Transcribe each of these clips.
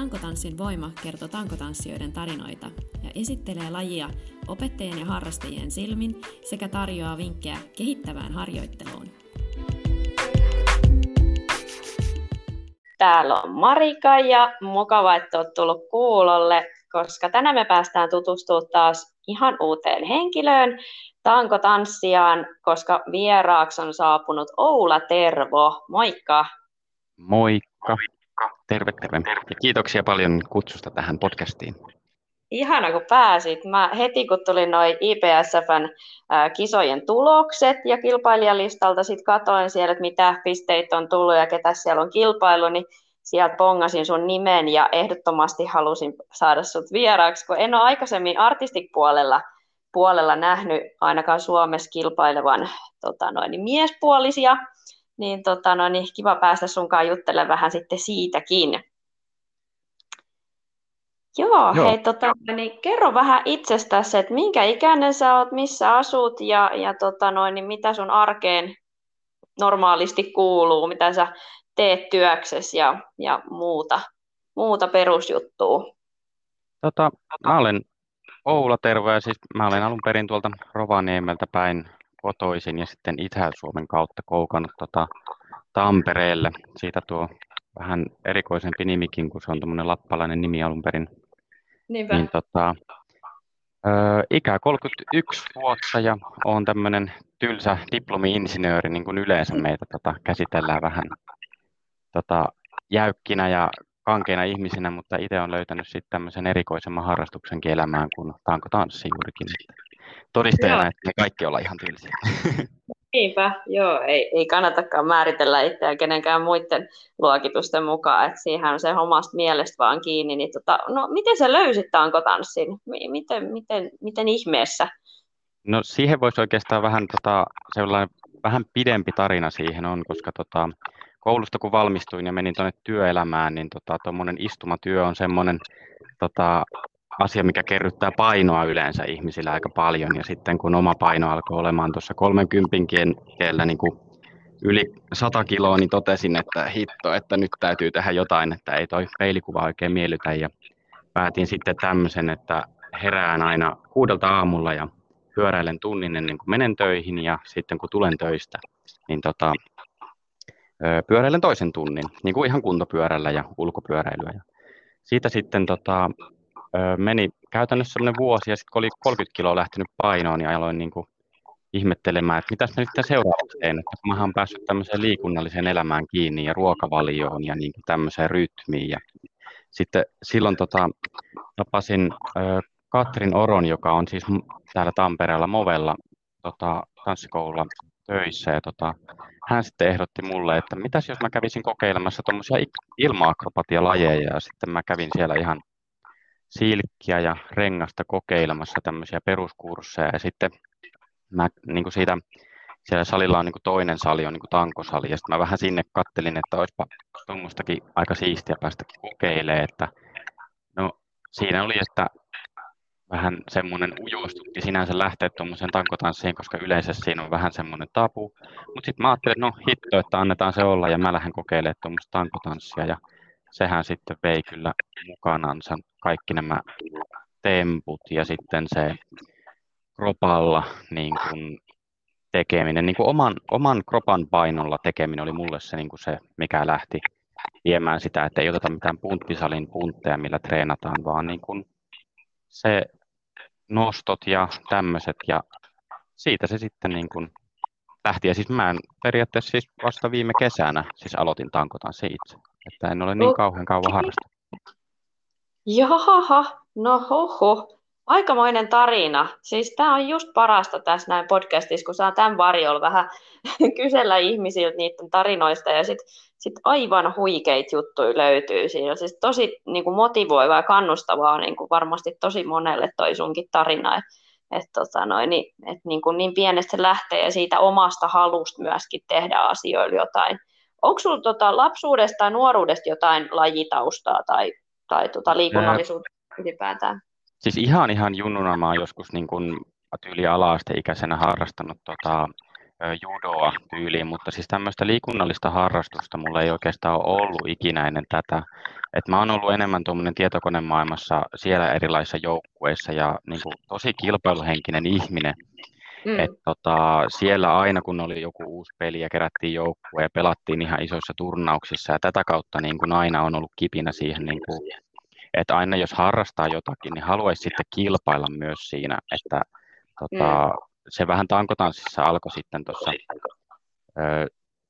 Tankotanssin voima kertoo tankotanssijoiden tarinoita ja esittelee lajia opettajien ja harrastajien silmin sekä tarjoaa vinkkejä kehittävään harjoitteluun. Täällä on Marika ja mukava, että olet tullut kuulolle, koska tänään me päästään tutustumaan taas ihan uuteen henkilöön, tankotanssijaan, koska vieraaksi on saapunut Oula Tervo. Moikka! Moikka! Terve, terve. Ja kiitoksia paljon kutsusta tähän podcastiin. Ihana, kun pääsit. Mä heti kun tuli noin IPSFn kisojen tulokset ja kilpailijalistalta, sitten katoin siellä, että mitä pisteitä on tullut ja ketä siellä on kilpailu, niin sieltä pongasin sun nimen ja ehdottomasti halusin saada sut vieraaksi, kun en ole aikaisemmin artistikpuolella puolella nähnyt ainakaan Suomessa kilpailevan tota noin, miespuolisia niin, tota, no, niin kiva päästä sunkaan juttelemaan vähän sitten siitäkin. Joo, Joo. hei, tota, niin kerro vähän itsestäsi, että minkä ikäinen sä oot, missä asut ja, ja tota, noin, niin mitä sun arkeen normaalisti kuuluu, mitä sä teet työksesi ja, ja muuta, muuta perusjuttua. Tota, mä olen Oula Tervo ja siis mä olen alun perin tuolta Rovaniemeltä päin kotoisin ja sitten Itä-Suomen kautta koukannut tota Tampereelle. Siitä tuo vähän erikoisempi nimikin, kun se on tuommoinen lappalainen nimi alun perin. Niinpä. Niin, tota, ö, ikä 31 vuotta ja olen tämmöinen tylsä diplomi-insinööri, niin kuin yleensä meitä tota, käsitellään vähän tota, jäykkinä ja kankeina ihmisinä, mutta itse olen löytänyt sitten tämmöisen erikoisemman harrastuksenkin elämään kuin tanko tanssi juurikin todisteena, että me kaikki ollaan ihan tylsiä. Niinpä, joo, ei, ei kannatakaan määritellä itseä kenenkään muiden luokitusten mukaan, että siihen on se omasta mielestä vaan kiinni. Niin tota, no, miten sä löysit tankotanssin? Miten, miten, miten ihmeessä? No siihen voisi oikeastaan vähän, tota, sellainen, vähän pidempi tarina siihen on, koska tota, koulusta kun valmistuin ja menin tuonne työelämään, niin tuommoinen tota, istumatyö on semmoinen tota, asia, mikä kerryttää painoa yleensä ihmisillä aika paljon. Ja sitten kun oma paino alkoi olemaan tuossa 30 kielellä niin kuin yli 100 kiloa, niin totesin, että hitto, että nyt täytyy tehdä jotain, että ei toi peilikuva oikein miellytä. Ja päätin sitten tämmöisen, että herään aina kuudelta aamulla ja pyöräilen tunnin ennen kuin menen töihin ja sitten kun tulen töistä, niin tota, pyöräilen toisen tunnin, niin kuin ihan kuntopyörällä ja ulkopyöräilyä. Ja siitä sitten tota, meni käytännössä sellainen vuosi ja sitten kun oli 30 kiloa lähtenyt painoon, niin aloin niin kuin ihmettelemään, että mitä mä nyt seuraavaksi teen, että mä oon päässyt tämmöiseen liikunnalliseen elämään kiinni ja ruokavalioon ja niin kuin tämmöiseen rytmiin. Ja sitten silloin tota, tapasin ö, Katrin Oron, joka on siis täällä Tampereella Movella tota, tanssikoululla töissä. Ja tota, hän sitten ehdotti mulle, että mitäs jos mä kävisin kokeilemassa tuommoisia ilma-akrobatialajeja ja sitten mä kävin siellä ihan silkkiä ja rengasta kokeilemassa tämmöisiä peruskursseja ja sitten mä niin kuin siitä, siellä salilla on niin kuin toinen sali, on niin kuin tankosali ja sitten mä vähän sinne kattelin, että olisipa tuommoistakin aika siistiä päästä kokeilemaan, että no siinä oli, että vähän semmoinen ujoistutti sinänsä lähteä tuommoiseen tankotanssiin, koska yleensä siinä on vähän semmoinen tapu. Mutta sitten mä ajattelin, että no hitto, että annetaan se olla ja mä lähden kokeilemaan tuommoista tankotanssia. Ja sehän sitten vei kyllä mukanansa kaikki nämä temput ja sitten se kropalla niin kuin tekeminen, niin kuin oman, oman kropan painolla tekeminen oli mulle se, niin kuin se, mikä lähti viemään sitä, että ei oteta mitään punttisalin puntteja, millä treenataan, vaan niin kuin se nostot ja tämmöiset ja siitä se sitten niin kuin lähti. Ja siis mä en periaatteessa siis vasta viime kesänä siis aloitin tankotanssi itse, että en ole niin kauhean kauan harrastanut. Jaha, no hoho. Aikamoinen tarina. Siis tämä on just parasta tässä näin podcastissa, kun saa tämän varjolla vähän kysellä ihmisiltä niiden tarinoista ja sitten sit aivan huikeita juttuja löytyy siinä. Siis tosi niin kuin motivoivaa ja kannustavaa niin kuin varmasti tosi monelle toi sunkin tarina. Et, et, tota noin, niin, et, niin, kuin niin pienestä se lähtee ja siitä omasta halusta myöskin tehdä asioilla jotain. Onko sinulla tota lapsuudesta tai nuoruudesta jotain lajitaustaa tai, tai tota liikunnallisuutta ylipäätään? Siis ihan ihan junnuna mä oon joskus niin kuin tyyli ala ikäisenä harrastanut tota, judoa tyyliin, mutta siis tämmöistä liikunnallista harrastusta mulla ei oikeastaan ole ollut ikinä ennen tätä. Et mä oon ollut enemmän tuommoinen tietokonemaailmassa siellä erilaisissa joukkueissa ja niin kuin, tosi kilpailuhenkinen ihminen. Mm. Et, tota, siellä aina kun oli joku uusi peli ja kerättiin joukkue ja pelattiin ihan isoissa turnauksissa ja tätä kautta niin kuin aina on ollut kipinä siihen, niin kuin, että aina jos harrastaa jotakin, niin haluaisi sitten kilpailla myös siinä, että tota, mm. se vähän tankotanssissa alkoi sitten tuossa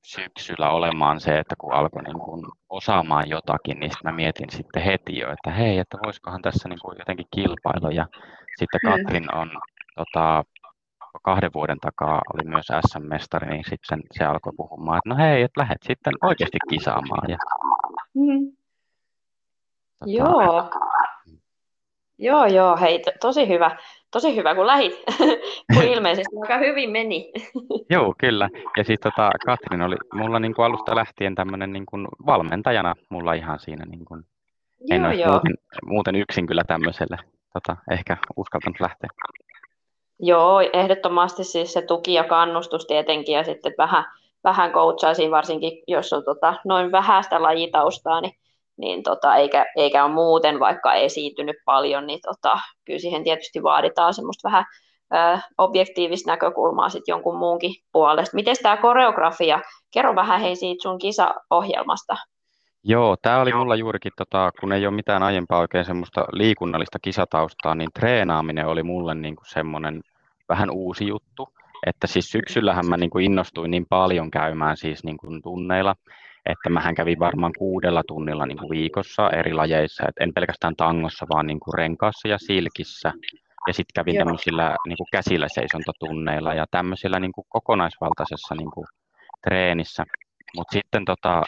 syksyllä olemaan se, että kun alkoi niin kuin osaamaan jotakin, niin sitten mä mietin sitten heti jo, että hei, että voisikohan tässä niin kuin jotenkin kilpailla. Ja sitten mm. Katrin on tota, kahden vuoden takaa oli myös SM-mestari, niin sitten se alkoi puhumaan, että no hei, että lähdet sitten oikeasti kisaamaan. Ja, mm. tota, Joo. Joo, joo, hei, tosi hyvä, tosi hyvä kun lähit, kun ilmeisesti aika hyvin meni. joo, kyllä. Ja siis tota, Katrin oli mulla niin kuin alusta lähtien tämmöinen niin kuin valmentajana mulla ihan siinä, niin kuin, en joo, joo. Muuten, muuten yksin kyllä tämmöiselle tota, ehkä uskaltanut lähteä. Joo, ehdottomasti siis se tuki ja kannustus tietenkin ja sitten vähän, vähän coachaisin varsinkin, jos on tota, noin vähäistä lajitaustaa, niin, niin tota, eikä, eikä ole muuten vaikka esiintynyt paljon, niin tota, kyllä siihen tietysti vaaditaan semmoista vähän ö, objektiivista näkökulmaa sitten jonkun muunkin puolesta. Miten tämä koreografia? Kerro vähän hei siitä sun kisaohjelmasta. Joo, tämä oli mulla juurikin, tota, kun ei ole mitään aiempaa oikein semmoista liikunnallista kisataustaa, niin treenaaminen oli mulle niin kuin semmoinen vähän uusi juttu. Että siis syksyllähän mä niin kuin innostuin niin paljon käymään siis niin kuin tunneilla, että mähän kävin varmaan kuudella tunnilla niin kuin viikossa eri lajeissa, että en pelkästään tangossa, vaan niin kuin renkaassa ja silkissä. Ja sitten kävin Joo. tämmöisillä niin kuin käsillä seisontatunneilla ja tämmöisillä niin kuin kokonaisvaltaisessa niin kuin treenissä. Mutta sitten tota,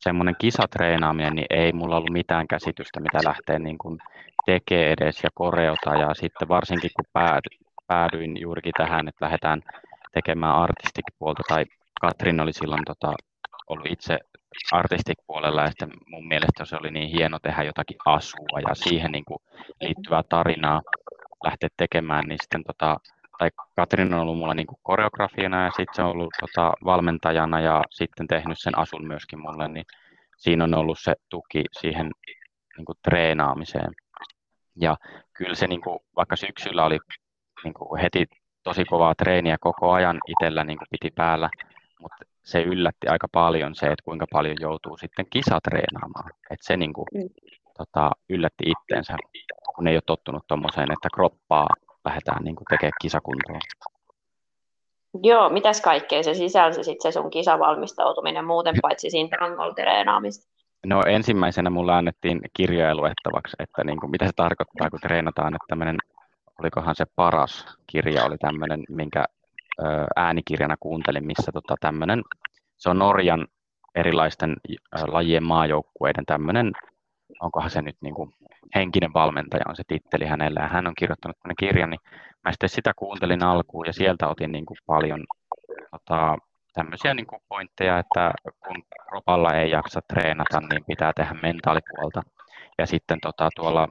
semmoinen kisatreenaaminen, niin ei mulla ollut mitään käsitystä, mitä lähtee niin kuin tekee edes ja koreota. Ja sitten varsinkin kun päädyin juurikin tähän, että lähdetään tekemään artistikpuolta, tai Katrin oli silloin tota, ollut itse artistikpuolella, ja sitten mun mielestä se oli niin hieno tehdä jotakin asua ja siihen niin kuin liittyvää tarinaa lähteä tekemään, niin sitten tota, tai Katrin on ollut mulla niin kuin koreografiana ja sitten se on ollut tota, valmentajana ja sitten tehnyt sen asun myöskin mulle, niin siinä on ollut se tuki siihen niin kuin treenaamiseen. Ja kyllä se, niin kuin, vaikka syksyllä oli niin kuin heti tosi kovaa treeniä koko ajan itsellä niin kuin piti päällä, mutta se yllätti aika paljon se, että kuinka paljon joutuu sitten kisatreenaamaan. Että se niin kuin, mm. tota, yllätti itteensä, kun ei ole tottunut tuommoiseen, että kroppaa lähdetään niin kuin tekemään kisakuntoon. Joo, mitäs kaikkea se sisälsi sitten se sun kisavalmistautuminen muuten paitsi siinä treenaamista? No ensimmäisenä mulle annettiin kirjoja luettavaksi, että niin kuin, mitä se tarkoittaa, kun treenataan, että tämmöinen olikohan se paras kirja, oli tämmöinen, minkä äänikirjana kuuntelin, missä tota tämmöinen, se on Norjan erilaisten lajien maajoukkueiden tämmöinen, onkohan se nyt niin kuin henkinen valmentaja on se titteli hänellä, ja hän on kirjoittanut tämmöinen kirjan, niin mä sitten sitä kuuntelin alkuun, ja sieltä otin niin kuin paljon tota, tämmöisiä niin kuin pointteja, että kun kropalla ei jaksa treenata, niin pitää tehdä mentaalipuolta. Ja sitten tota, tuolla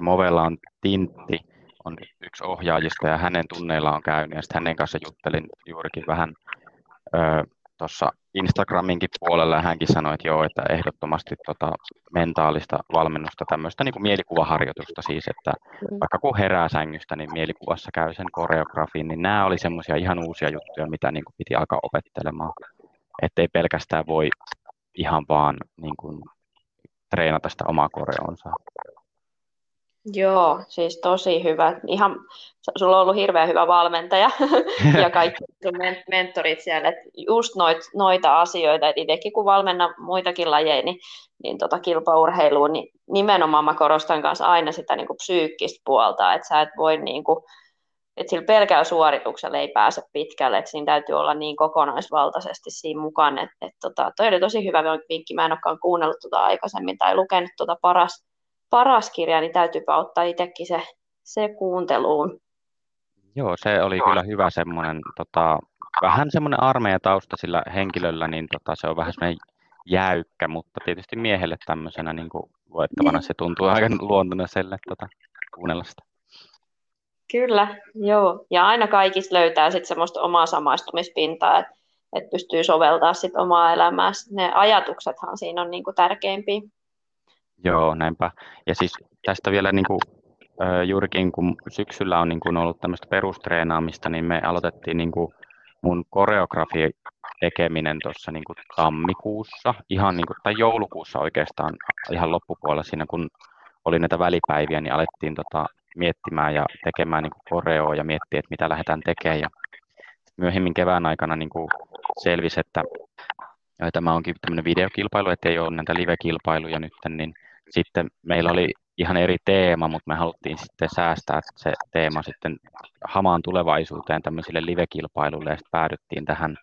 Movella on Tintti, on yksi ohjaajista ja hänen tunneilla on käynyt ja sitten hänen kanssa juttelin juurikin vähän tuossa Instagraminkin puolella ja hänkin sanoi, että joo, että ehdottomasti tota mentaalista valmennusta, tämmöistä niin kuin mielikuvaharjoitusta siis, että mm. vaikka kun herää sängystä, niin mielikuvassa käy sen koreografiin, niin nämä oli semmoisia ihan uusia juttuja, mitä niin kuin piti alkaa opettelemaan, ettei pelkästään voi ihan vaan niin kuin treenata sitä omaa koreonsa. Joo, siis tosi hyvä. Ihan, sulla on ollut hirveän hyvä valmentaja ja kaikki mentorit siellä. Että just noit, noita asioita, että itsekin kun valmennan muitakin lajeja, niin, niin tota kilpaurheiluun, niin nimenomaan mä korostan kanssa aina sitä niin kuin psyykkistä puolta, että sä et voi niin kuin, että sillä pelkällä suorituksella ei pääse pitkälle, että siinä täytyy olla niin kokonaisvaltaisesti siinä mukaan, että, että tota, toi oli tosi hyvä vinkki, mä en olekaan kuunnellut tuota aikaisemmin tai lukenut tuota paras, paras kirja, niin täytyypä ottaa itsekin se, se kuunteluun. Joo, se oli kyllä hyvä semmoinen, tota, vähän semmoinen armeijatausta sillä henkilöllä, niin tota, se on vähän semmoinen jäykkä, mutta tietysti miehelle tämmöisenä niin kuin luettavana se tuntuu aika luontaiselle tota, kuunnella sitä. Kyllä, joo. Ja aina kaikista löytää sitten semmoista omaa samaistumispintaa, että et pystyy soveltaa sit omaa elämää. Ne ajatuksethan siinä on niinku tärkeimpiä. Joo, näinpä. Ja siis tästä vielä niin kuin, juurikin kun syksyllä on niin kuin ollut tämmöistä perustreenaamista, niin me aloitettiin niin kuin mun koreografi tekeminen tuossa niin kuin tammikuussa, ihan niin kuin, tai joulukuussa oikeastaan ihan loppupuolella siinä, kun oli näitä välipäiviä, niin alettiin tota, miettimään ja tekemään niin kuin koreoa ja miettiä, että mitä lähdetään tekemään. Ja myöhemmin kevään aikana niin kuin selvisi, että tämä onkin tämmöinen videokilpailu, että ei ole näitä live-kilpailuja nyt, niin sitten meillä oli ihan eri teema, mutta me haluttiin sitten säästää se teema sitten hamaan tulevaisuuteen tämmöisille live-kilpailuille ja sitten päädyttiin tähän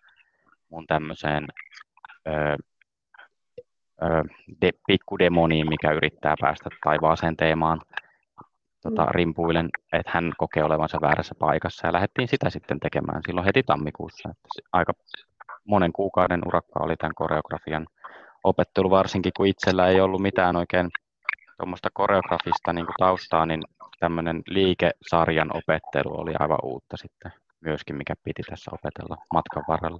mun tämmöiseen ö, ö, de, pikkudemoniin, mikä yrittää päästä taivaaseen teemaan tota, mm. rimpuilen, että hän kokee olevansa väärässä paikassa ja lähdettiin sitä sitten tekemään silloin heti tammikuussa. Että aika monen kuukauden urakka oli tämän koreografian opettelu, varsinkin kun itsellä ei ollut mitään oikein tuommoista koreografista niin kuin taustaa, niin tämmöinen liikesarjan opettelu oli aivan uutta sitten myöskin, mikä piti tässä opetella matkan varrella.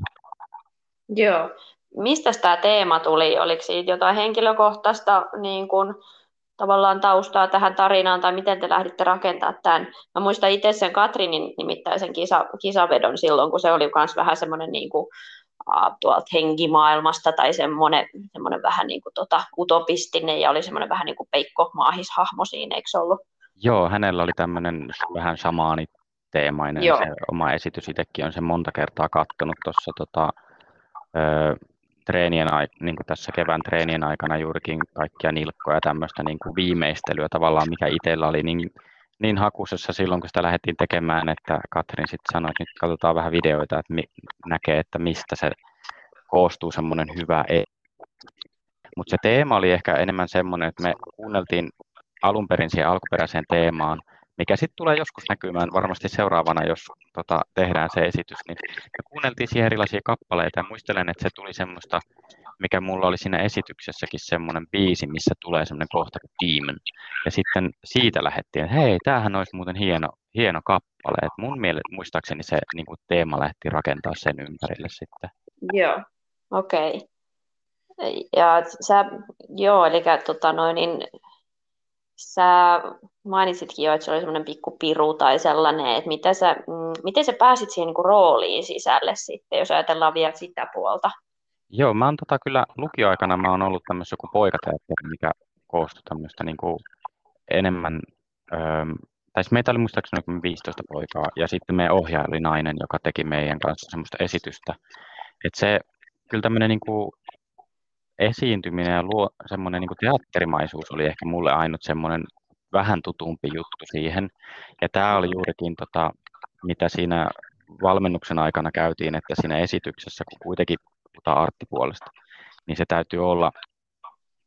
Joo. Mistä tämä teema tuli? Oliko siitä jotain henkilökohtaista niin kuin, tavallaan taustaa tähän tarinaan, tai miten te lähditte rakentamaan tämän? Mä muistan itse sen Katrinin nimittäin sen kisa, kisavedon silloin, kun se oli myös vähän semmoinen niin kuin, tuolta henkimaailmasta tai semmoinen, semmoinen vähän niin kuin tota, utopistinen ja oli semmoinen vähän niin kuin Peikko Maahishahmo siinä, eikö ollut? Joo, hänellä oli tämmöinen vähän samaani teemainen Joo. se oma esitys. Itsekin on sen monta kertaa katsonut tuossa tota, treenien, niin kuin tässä kevään treenien aikana juurikin kaikkia nilkkoja ja tämmöistä niin kuin viimeistelyä tavallaan, mikä itsellä oli niin niin hakusessa silloin, kun sitä lähdettiin tekemään, että Katrin sitten sanoi, että nyt katsotaan vähän videoita, että mi- näkee, että mistä se koostuu semmoinen hyvä e- Mutta se teema oli ehkä enemmän semmoinen, että me kuunneltiin alun perin siihen alkuperäiseen teemaan, mikä sitten tulee joskus näkymään varmasti seuraavana, jos tota, tehdään se esitys, niin me kuunneltiin siihen erilaisia kappaleita ja muistelen, että se tuli semmoista mikä mulla oli siinä esityksessäkin semmoinen biisi, missä tulee semmoinen kohta Demon. Ja sitten siitä lähdettiin, että hei, tämähän olisi muuten hieno, hieno kappale. Et mun mielestä muistaakseni se niin kuin teema lähti rakentaa sen ympärille sitten. Joo, okei. Okay. Ja sä, joo, eli tota noin, niin, sä mainitsitkin jo, että se oli semmoinen pikku piru tai sellainen, että mitä sä, mm, miten sä pääsit siihen niin kuin rooliin sisälle sitten, jos ajatellaan vielä sitä puolta? Joo, mä oon tota kyllä lukioaikana mä oon ollut tämmöisessä joku poikateatteri, mikä koostui tämmöistä niin kuin enemmän, öö, tai siis meitä oli muistaakseni 15 poikaa, ja sitten meidän ohjaaja oli nainen, joka teki meidän kanssa semmoista esitystä. Että se, kyllä tämmöinen niin kuin esiintyminen ja luo, semmoinen niin kuin teatterimaisuus oli ehkä mulle ainut semmoinen vähän tutumpi juttu siihen. Ja tämä oli juurikin, tota, mitä siinä valmennuksen aikana käytiin, että siinä esityksessä, kun kuitenkin puhutaan arttipuolesta, niin se täytyy olla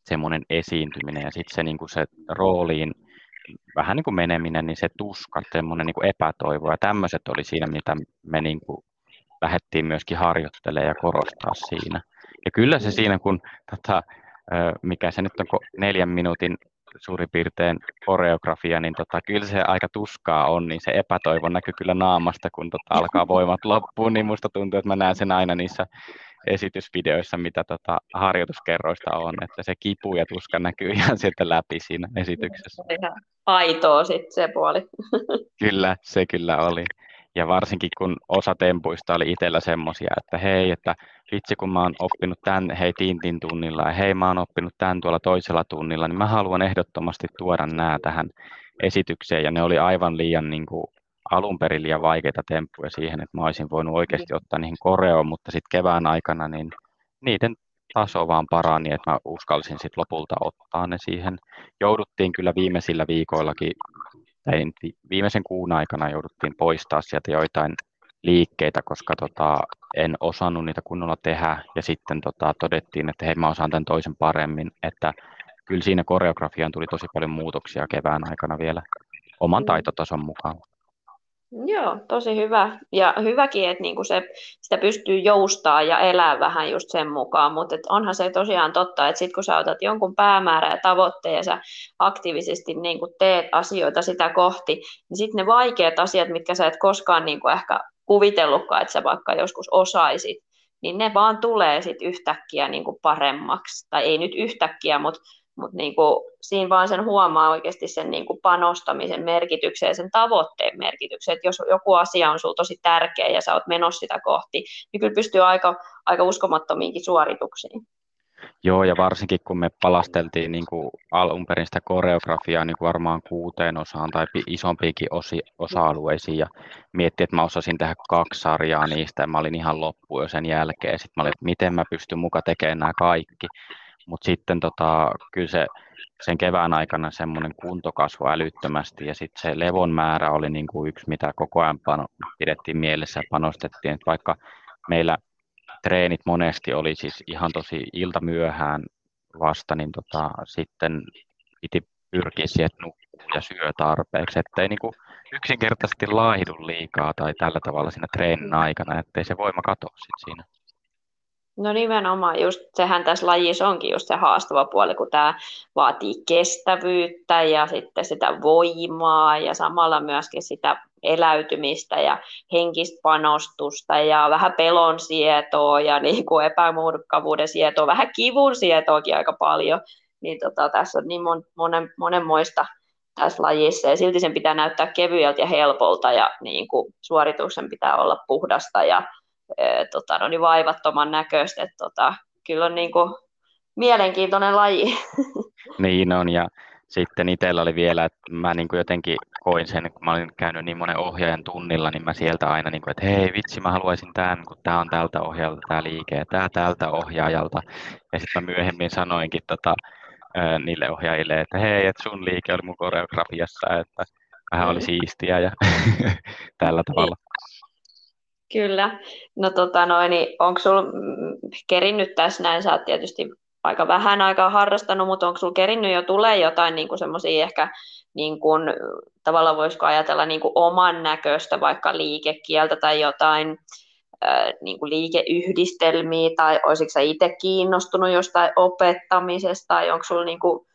semmoinen esiintyminen ja sitten se, niin kuin se rooliin vähän niin kuin meneminen, niin se tuska, semmoinen niin epätoivo ja tämmöiset oli siinä, mitä me niin kuin lähdettiin myöskin harjoittelemaan ja korostaa siinä. Ja kyllä se siinä, kun tota, mikä se nyt on neljän minuutin suurin piirtein koreografia, niin tota, kyllä se aika tuskaa on, niin se epätoivo näkyy kyllä naamasta, kun tota, alkaa voimat loppuun, niin musta tuntuu, että mä näen sen aina niissä esitysvideoissa, mitä tota harjoituskerroista on, että se kipu ja tuska näkyy ihan sieltä läpi siinä esityksessä. Se ihan aitoa sitten se puoli. Kyllä, se kyllä oli. Ja varsinkin kun osa tempuista oli itsellä semmoisia, että hei, että vitsi kun mä oon oppinut tämän hei Tintin tunnilla ja hei mä oon oppinut tämän tuolla toisella tunnilla, niin mä haluan ehdottomasti tuoda nämä tähän esitykseen ja ne oli aivan liian niin kuin, alun perin liian vaikeita temppuja siihen, että mä olisin voinut oikeasti ottaa niihin koreoon, mutta sitten kevään aikana niin niiden taso vaan parani, että mä uskalsin sitten lopulta ottaa ne siihen. Jouduttiin kyllä viimeisillä viikoillakin, tai viimeisen kuun aikana jouduttiin poistaa sieltä joitain liikkeitä, koska tota, en osannut niitä kunnolla tehdä, ja sitten tota, todettiin, että hei mä osaan tämän toisen paremmin, että kyllä siinä koreografiaan tuli tosi paljon muutoksia kevään aikana vielä oman mm. taitotason mukaan. Joo, tosi hyvä. Ja hyväkin, että niinku se, sitä pystyy joustaa ja elää vähän just sen mukaan, mutta onhan se tosiaan totta, että sitten kun sä otat jonkun päämäärän ja tavoitteen ja sä aktiivisesti niinku teet asioita sitä kohti, niin sitten ne vaikeat asiat, mitkä sä et koskaan niinku ehkä kuvitellutkaan, että sä vaikka joskus osaisit, niin ne vaan tulee sitten yhtäkkiä niinku paremmaksi. Tai ei nyt yhtäkkiä, mutta mutta niin kuin, siinä vaan sen huomaa oikeasti sen niin kuin panostamisen merkityksen ja sen tavoitteen merkityksen, että jos joku asia on sinulle tosi tärkeä ja sä oot menossa sitä kohti, niin kyllä pystyy aika, aika uskomattomiinkin suorituksiin. Joo, ja varsinkin kun me palasteltiin niin kuin alun perin sitä koreografiaa niin kuin varmaan kuuteen osaan tai isompiinkin osi, osa-alueisiin ja miettii, että mä osasin tehdä kaksi sarjaa niistä ja mä olin ihan loppu jo sen jälkeen. Sitten mä olin, että miten mä pystyn muka tekemään nämä kaikki. Mutta sitten tota, kyllä se sen kevään aikana semmoinen kunto kasvoi älyttömästi ja sitten se levon määrä oli niin kuin yksi, mitä koko ajan pano, pidettiin mielessä ja panostettiin. Et vaikka meillä treenit monesti oli siis ihan tosi ilta myöhään vasta, niin tota, sitten piti pyrkiä siihen, että nukkuu ja syö tarpeeksi, ettei niin yksinkertaisesti laihdu liikaa tai tällä tavalla siinä treenin aikana, ettei se voima katoa siinä. No nimenomaan, just sehän tässä lajissa onkin just se haastava puoli, kun tämä vaatii kestävyyttä ja sitten sitä voimaa ja samalla myöskin sitä eläytymistä ja henkistä panostusta ja vähän pelon sietoa ja niin kuin epämuodokkavuuden sietoa, vähän kivun sietoakin aika paljon. Niin tota, tässä on niin mon, monen, monenmoista tässä lajissa ja silti sen pitää näyttää kevyeltä ja helpolta ja niin kuin suorituksen pitää olla puhdasta ja e, tota, no niin vaivattoman näköistä. Että, tota, kyllä on niin kuin, mielenkiintoinen laji. Niin on ja sitten itsellä oli vielä, että mä niin kuin jotenkin koin sen, kun mä olin käynyt niin monen ohjaajan tunnilla, niin mä sieltä aina, niin kuin, että hei vitsi, mä haluaisin tämän, kun tämä on tältä ohjaajalta tämä liike ja tämä tältä ohjaajalta. Ja sitten mä myöhemmin sanoinkin tota, niille ohjaajille, että hei, että sun liike oli mun koreografiassa, että vähän oli mm. siistiä ja tällä tavalla. Kyllä. No tota noin, niin onko sulla kerinnyt tässä näin, sä oot tietysti aika vähän aikaa harrastanut, mutta onko sinulla kerinnyt jo tulee jotain niin semmoisia ehkä niin kuin, tavallaan voisiko ajatella niin kuin oman näköistä vaikka liikekieltä tai jotain niin kuin liikeyhdistelmiä tai olisiko sä itse kiinnostunut jostain opettamisesta tai onko sinulla niin kuin,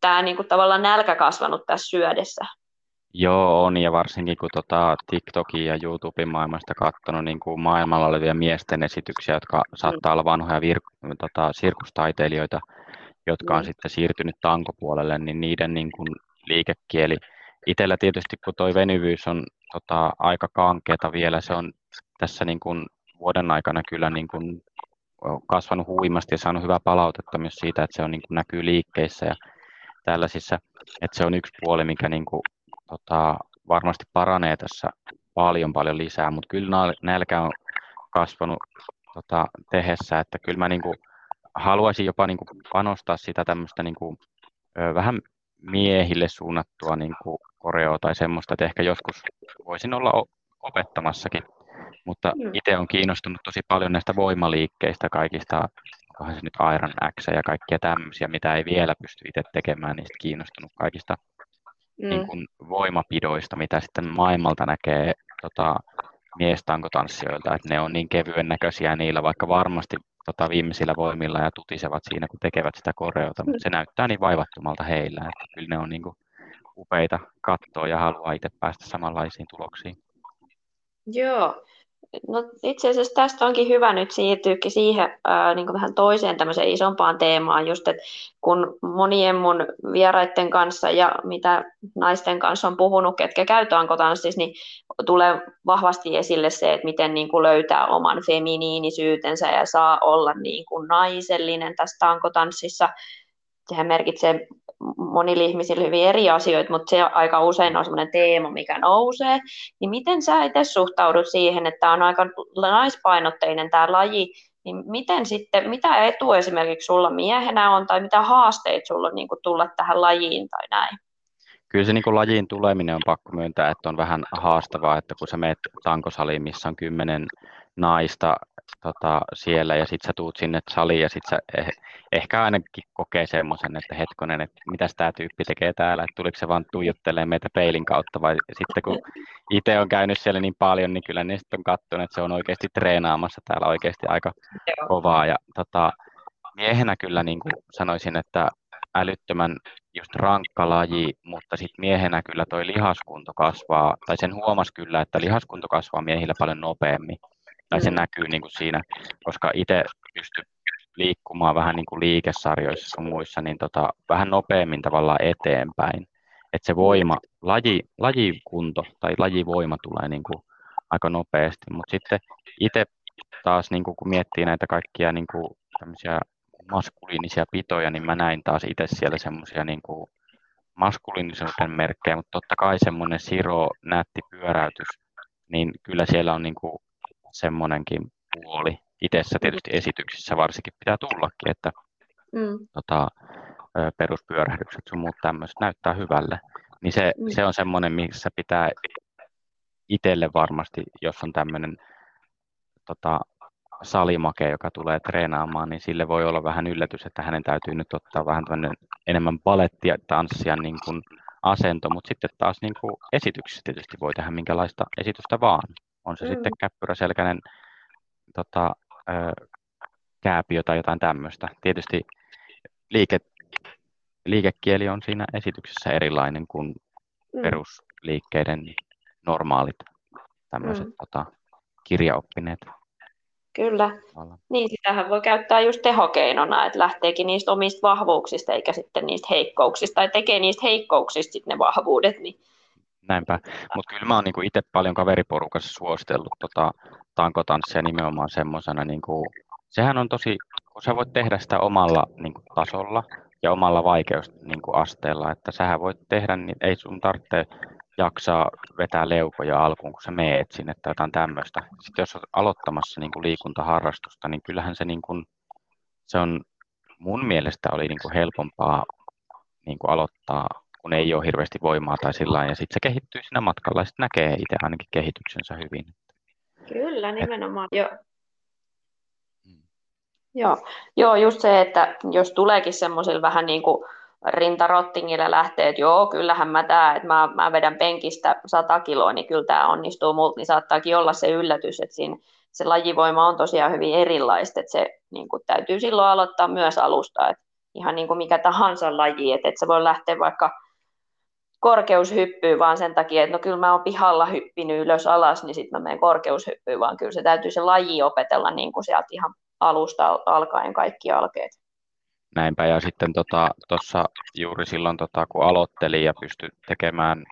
tämä niin kuin tavallaan nälkä kasvanut tässä syödessä? Joo, on ja varsinkin kun tota TikTokin ja YouTuben maailmasta katsonut niin kuin maailmalla olevia miesten esityksiä, jotka saattaa olla vanhoja vir- tota, sirkustaiteilijoita, jotka on mm. sitten siirtynyt tankopuolelle, niin niiden niin kuin liikekieli. Itsellä tietysti kun tuo venyvyys on tota, aika kankeata vielä, se on tässä niin kuin vuoden aikana kyllä niin kuin kasvanut huimasti ja saanut hyvää palautetta myös siitä, että se on, niin kuin näkyy liikkeissä ja tällaisissa, että se on yksi puoli, mikä niin kuin tota, varmasti paranee tässä paljon paljon lisää, mutta kyllä nälkä on kasvanut tota, tehessä, että kyllä mä niin kuin, haluaisin jopa niin kuin, panostaa sitä tämmöistä niin kuin, vähän miehille suunnattua niin kuin, koreoa tai semmoista, että ehkä joskus voisin olla opettamassakin, mutta mm. itse on kiinnostunut tosi paljon näistä voimaliikkeistä, kaikista, onkohan se nyt Iron X ja kaikkia tämmöisiä, mitä ei vielä pysty itse tekemään, niistä kiinnostunut kaikista mm. niin kuin voimapidoista, mitä sitten maailmalta näkee tota, miestankotanssijoilta, että ne on niin kevyen näköisiä niillä, vaikka varmasti tota, viimeisillä voimilla ja tutisevat siinä, kun tekevät sitä koreota, mutta se näyttää niin vaivattomalta heillä, että kyllä ne on niin kuin upeita katsoa ja haluaa itse päästä samanlaisiin tuloksiin. Joo, No itse asiassa tästä onkin hyvä nyt siirtyäkin siihen ää, niin vähän toiseen tämmöiseen isompaan teemaan, just että kun monien mun vieraiden kanssa ja mitä naisten kanssa on puhunut, ketkä käy tankotanssissa, niin tulee vahvasti esille se, että miten niin kuin löytää oman feminiinisyytensä ja saa olla niin kuin naisellinen tässä tankotanssissa. Sehän merkitsee monille ihmisille hyvin eri asioita, mutta se aika usein on sellainen teema, mikä nousee. Niin miten sä itse suhtaudut siihen, että on aika naispainotteinen tämä laji, niin miten sitten, mitä etu esimerkiksi sulla miehenä on, tai mitä haasteita sulla on niin kuin tulla tähän lajiin tai näin? Kyllä se niin kuin lajiin tuleminen on pakko myöntää, että on vähän haastavaa, että kun sä meet tankosaliin, missä on kymmenen naista tota, siellä ja sitten sä tuut sinne saliin ja sitten sä eh, ehkä ainakin kokee semmoisen, että hetkonen, että mitä tämä tyyppi tekee täällä, että tuliko se vaan tuijottelee meitä peilin kautta vai sitten kun itse on käynyt siellä niin paljon, niin kyllä ne sitten on katsonut, että se on oikeasti treenaamassa täällä oikeasti aika kovaa ja tota, miehenä kyllä niin kuin sanoisin, että älyttömän just rankka laji, mutta sitten miehenä kyllä toi lihaskunto kasvaa, tai sen huomas kyllä, että lihaskunto kasvaa miehillä paljon nopeammin. Tai se näkyy niin kuin siinä, koska itse pystyy liikkumaan vähän niin kuin liikesarjoissa ja muissa, niin tota, vähän nopeammin tavallaan eteenpäin. Että se voima, laji, lajikunto tai lajivoima tulee niin kuin aika nopeasti, mutta sitten itse taas niin kuin, kun miettii näitä kaikkia niin kuin tämmöisiä maskuliinisia pitoja, niin mä näin taas itse siellä semmoisia niin kuin maskuliinisuuden merkkejä, mutta totta kai semmoinen siro, nätti pyöräytys, niin kyllä siellä on niin kuin semmoinenkin puoli. Itessä tietysti esityksissä varsinkin pitää tullakin, että mm. tota, peruspyörähdykset sun muut tämmöiset näyttää hyvälle. Niin se, mm. se on semmoinen, missä pitää itselle varmasti, jos on tämmöinen tota, salimake, joka tulee treenaamaan, niin sille voi olla vähän yllätys, että hänen täytyy nyt ottaa vähän enemmän balettia, tanssia niin kuin asento, mutta sitten taas niin kuin esityksissä tietysti voi tehdä minkälaista esitystä vaan. On se mm. sitten käppyräselkäinen tota, ö, kääpiö tai jotain tämmöistä. Tietysti liike, liikekieli on siinä esityksessä erilainen kuin mm. perusliikkeiden normaalit tämmöiset mm. tota, kirjaoppineet. Kyllä. Niin, sitähän voi käyttää just tehokeinona, että lähteekin niistä omista vahvuuksista eikä sitten niistä heikkouksista, tai tekee niistä heikkouksista sitten ne vahvuudet. Niin... Näinpä, mutta kyllä mä oon niinku itse paljon kaveriporukassa suostellut tota tankotanssia nimenomaan semmoisena, niinku, sehän on tosi, kun sä voit tehdä sitä omalla niinku, tasolla ja omalla vaikeusasteella, niinku, että sähän voit tehdä, niin ei sun tarvitse jaksaa vetää leukoja alkuun, kun sä meet sinne tai jotain tämmöistä. Sitten jos olet aloittamassa niin kuin liikuntaharrastusta, niin kyllähän se, niin kuin, se on mun mielestä oli niin kuin helpompaa niin kuin aloittaa, kun ei ole hirveästi voimaa tai sillä ja sitten se kehittyy siinä matkalla ja sitten näkee itse ainakin kehityksensä hyvin. Kyllä, nimenomaan. Et... Joo. Hmm. Joo. Joo, just se, että jos tuleekin semmoisilla vähän niin kuin rintarottingille lähtee, että joo, kyllähän mä tää, että mä, mä vedän penkistä 100 kiloa, niin kyllä tämä onnistuu multa, niin saattaakin olla se yllätys, että siinä se lajivoima on tosiaan hyvin erilaista, että se niin kuin, täytyy silloin aloittaa myös alusta, että ihan niin kuin mikä tahansa laji, että, että se voi lähteä vaikka korkeushyppyyn vaan sen takia, että no kyllä mä oon pihalla hyppinyt ylös alas, niin sitten mä menen korkeushyppyyn, vaan kyllä se täytyy se laji opetella niin kuin sieltä ihan alusta alkaen kaikki alkeet näinpä. Ja sitten tuossa tota, juuri silloin, tota, kun aloittelin ja pystyi tekemään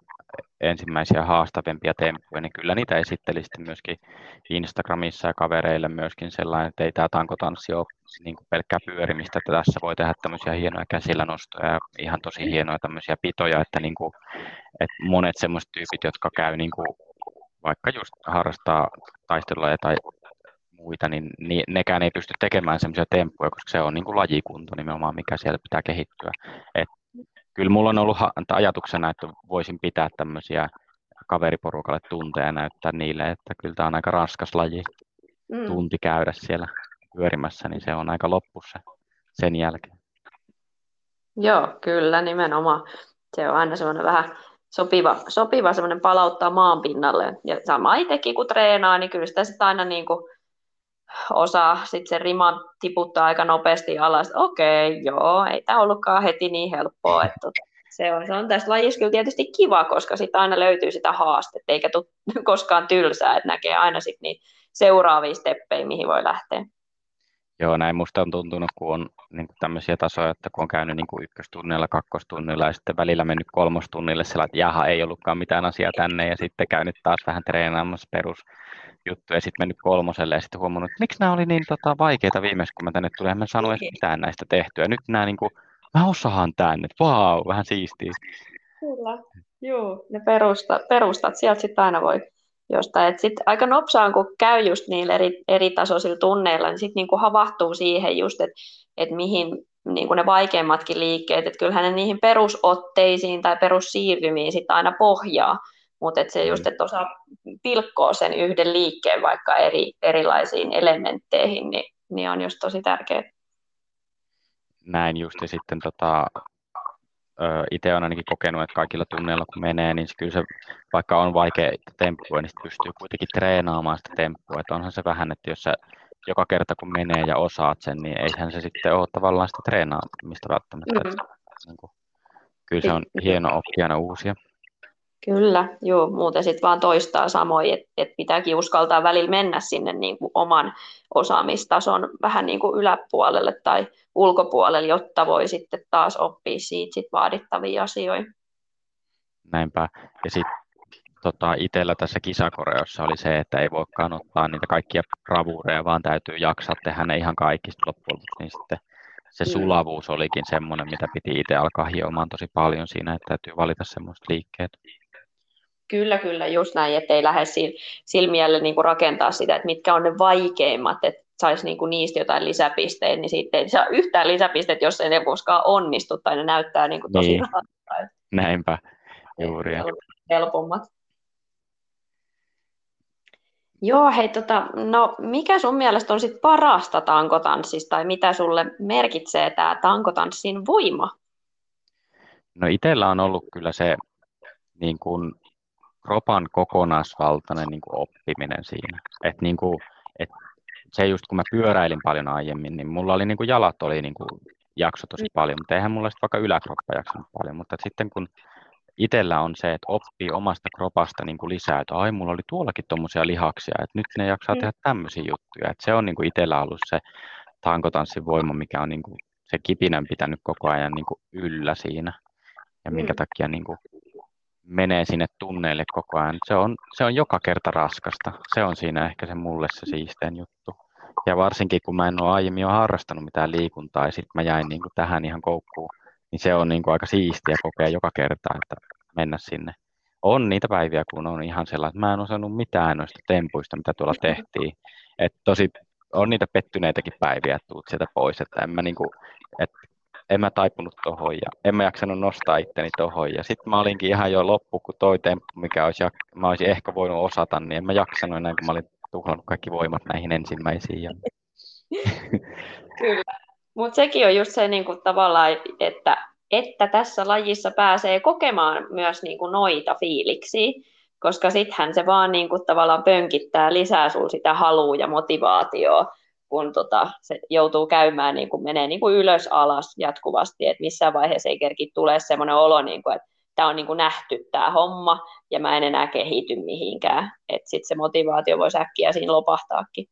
ensimmäisiä haastavimpia temppuja, niin kyllä niitä esitteli sitten myöskin Instagramissa ja kavereille myöskin sellainen, että ei tämä tankotanssi ole niin kuin pelkkää pyörimistä, että tässä voi tehdä tämmöisiä hienoja käsillä nostoja ja ihan tosi hienoja tämmöisiä pitoja, että, niin kuin, että monet semmoiset tyypit, jotka käy niin kuin, vaikka just harrastaa taistelua tai muita, niin, nekään ei pysty tekemään semmoisia temppuja, koska se on niin kuin lajikunto nimenomaan, mikä siellä pitää kehittyä. Et kyllä mulla on ollut ajatuksena, että voisin pitää tämmöisiä kaveriporukalle tunteja ja näyttää niille, että kyllä tämä on aika raskas laji mm. tunti käydä siellä pyörimässä, niin se on aika loppu se sen jälkeen. Joo, kyllä nimenomaan. Se on aina semmoinen vähän sopiva, sopiva semmoinen palauttaa maan pinnalle. Ja sama itsekin kun treenaa, niin kyllä sitä sitten aina niin kuin osaa sitten sen riman tiputtaa aika nopeasti alas. Okei, joo, ei tämä ollutkaan heti niin helppoa. Että tota, se, on, se on tässä lajissa kyllä tietysti kiva, koska sitten aina löytyy sitä haastetta, eikä tule koskaan tylsää, että näkee aina sitten niitä seuraavia steppejä, mihin voi lähteä. Joo, näin musta on tuntunut, kun on niin kuin tämmöisiä tasoja, että kun on käynyt niin ykköstunnilla, kakkostunnilla ja sitten välillä mennyt kolmostunnille sillä, että jaha, ei ollutkaan mitään asiaa tänne ja sitten käynyt taas vähän treenaamassa perus juttu ja sitten mennyt kolmoselle ja sitten huomannut, että miksi nämä oli niin tota, vaikeita viimeksi, kun mä tänne tulin, en mä saanut edes mitään näistä tehtyä. Nyt nämä niin kuin, mä osaan tänne, vau, wow, vähän siistiä. Kyllä, joo, ne perusta, perustat, sieltä sitten aina voi jostain. Sitten aika nopsaan, kun käy just niillä eri, eri tasoisilla tunneilla, niin sitten niinku havahtuu siihen just, että et mihin niinku ne vaikeimmatkin liikkeet, että kyllähän ne niihin perusotteisiin tai perussiirtymiin sitten aina pohjaa, mutta et se just, että osaa pilkkoa sen yhden liikkeen vaikka eri, erilaisiin elementteihin, niin, niin on just tosi tärkeää. Näin just, ja sitten tota, itse olen ainakin kokenut, että kaikilla tunneilla kun menee, niin se kyllä se, vaikka on vaikea temppua, niin pystyy kuitenkin treenaamaan sitä temppua. Että onhan se vähän, että jos sä joka kerta kun menee ja osaat sen, niin eihän se sitten ole tavallaan sitä treenaamista välttämättä. Mm-hmm. Niin kuin, kyllä se on hieno oppia aina uusia. Kyllä, joo, muuten sitten vaan toistaa samoin, että et pitääkin uskaltaa välillä mennä sinne niin kuin oman osaamistason vähän niin kuin yläpuolelle tai ulkopuolelle, jotta voi sitten taas oppia siitä sit vaadittavia asioita. Näinpä. Ja sitten tota, itsellä tässä kisakoreossa oli se, että ei voikaan ottaa niitä kaikkia bravureja, vaan täytyy jaksaa tehdä ne ihan kaikista loppujen niin sitten se sulavuus olikin semmoinen, mitä piti itse alkaa hiomaan tosi paljon siinä, että täytyy valita semmoista liikkeet. Kyllä, kyllä, just näin, ettei lähde silmiälle niin kuin rakentaa sitä, että mitkä on ne vaikeimmat, että saisi niin kuin niistä jotain lisäpisteitä, niin sitten ei saa yhtään lisäpisteet, jos ei ne koskaan onnistu tai ne näyttää niin kuin tosi niin. Näinpä, juuri. Helpommat. Joo, hei, tota, no mikä sun mielestä on sit parasta tankotanssista tai mitä sulle merkitsee tämä tankotanssin voima? No itsellä on ollut kyllä se niin kuin kropan kokonaisvaltainen niin kuin oppiminen siinä. Et niin kuin, et se just kun mä pyöräilin paljon aiemmin, niin mulla oli niin kuin jalat oli niin kuin jakso tosi paljon, mutta eihän mulla sitten vaikka yläkroppa jaksanut paljon. Mutta sitten kun itsellä on se, että oppii omasta kropasta niin kuin lisää, että ai, mulla oli tuollakin tuommoisia lihaksia, että nyt ne jaksaa mm. tehdä tämmöisiä juttuja. Että se on niin kuin itsellä ollut se tankotanssin voima, mikä on niin kuin se kipinän pitänyt koko ajan niin kuin yllä siinä. Ja minkä mm. takia niin kuin menee sinne tunneille koko ajan. Se on, se on joka kerta raskasta. Se on siinä ehkä se mulle se siistein juttu. Ja varsinkin kun mä en ole aiemmin ole harrastanut mitään liikuntaa ja sitten mä jäin niin kuin tähän ihan koukkuun niin se on niin kuin aika siistiä kokea joka kerta, että mennä sinne. On niitä päiviä, kun on ihan sellainen, että mä en osannut mitään noista tempuista, mitä tuolla tehtiin. Et tosi, on niitä pettyneitäkin päiviä, että tuut sieltä pois, että en mä, niin kuin, että en mä taipunut tohon ja en mä jaksanut nostaa itteni tohon. Ja sitten mä olinkin ihan jo loppu, kun toi temppu, mikä olisi, mä olisin ehkä voinut osata, niin en mä jaksanut enää, kun mä olin tuhlannut kaikki voimat näihin ensimmäisiin. Ja... Kyllä. Mutta sekin on just se niin kuin, tavallaan, että, että tässä lajissa pääsee kokemaan myös niin kuin, noita fiiliksiä, koska sittenhän se vaan niin kuin, tavallaan pönkittää lisää sitä halua ja motivaatioa, kun tota, se joutuu käymään, niin kuin, menee niin kuin ylös alas jatkuvasti, että missään vaiheessa ei kerki tulee sellainen olo, niin kuin, että tämä on niin kuin nähty tämä homma ja mä en enää kehity mihinkään. Että sitten se motivaatio voi äkkiä siinä lopahtaakin.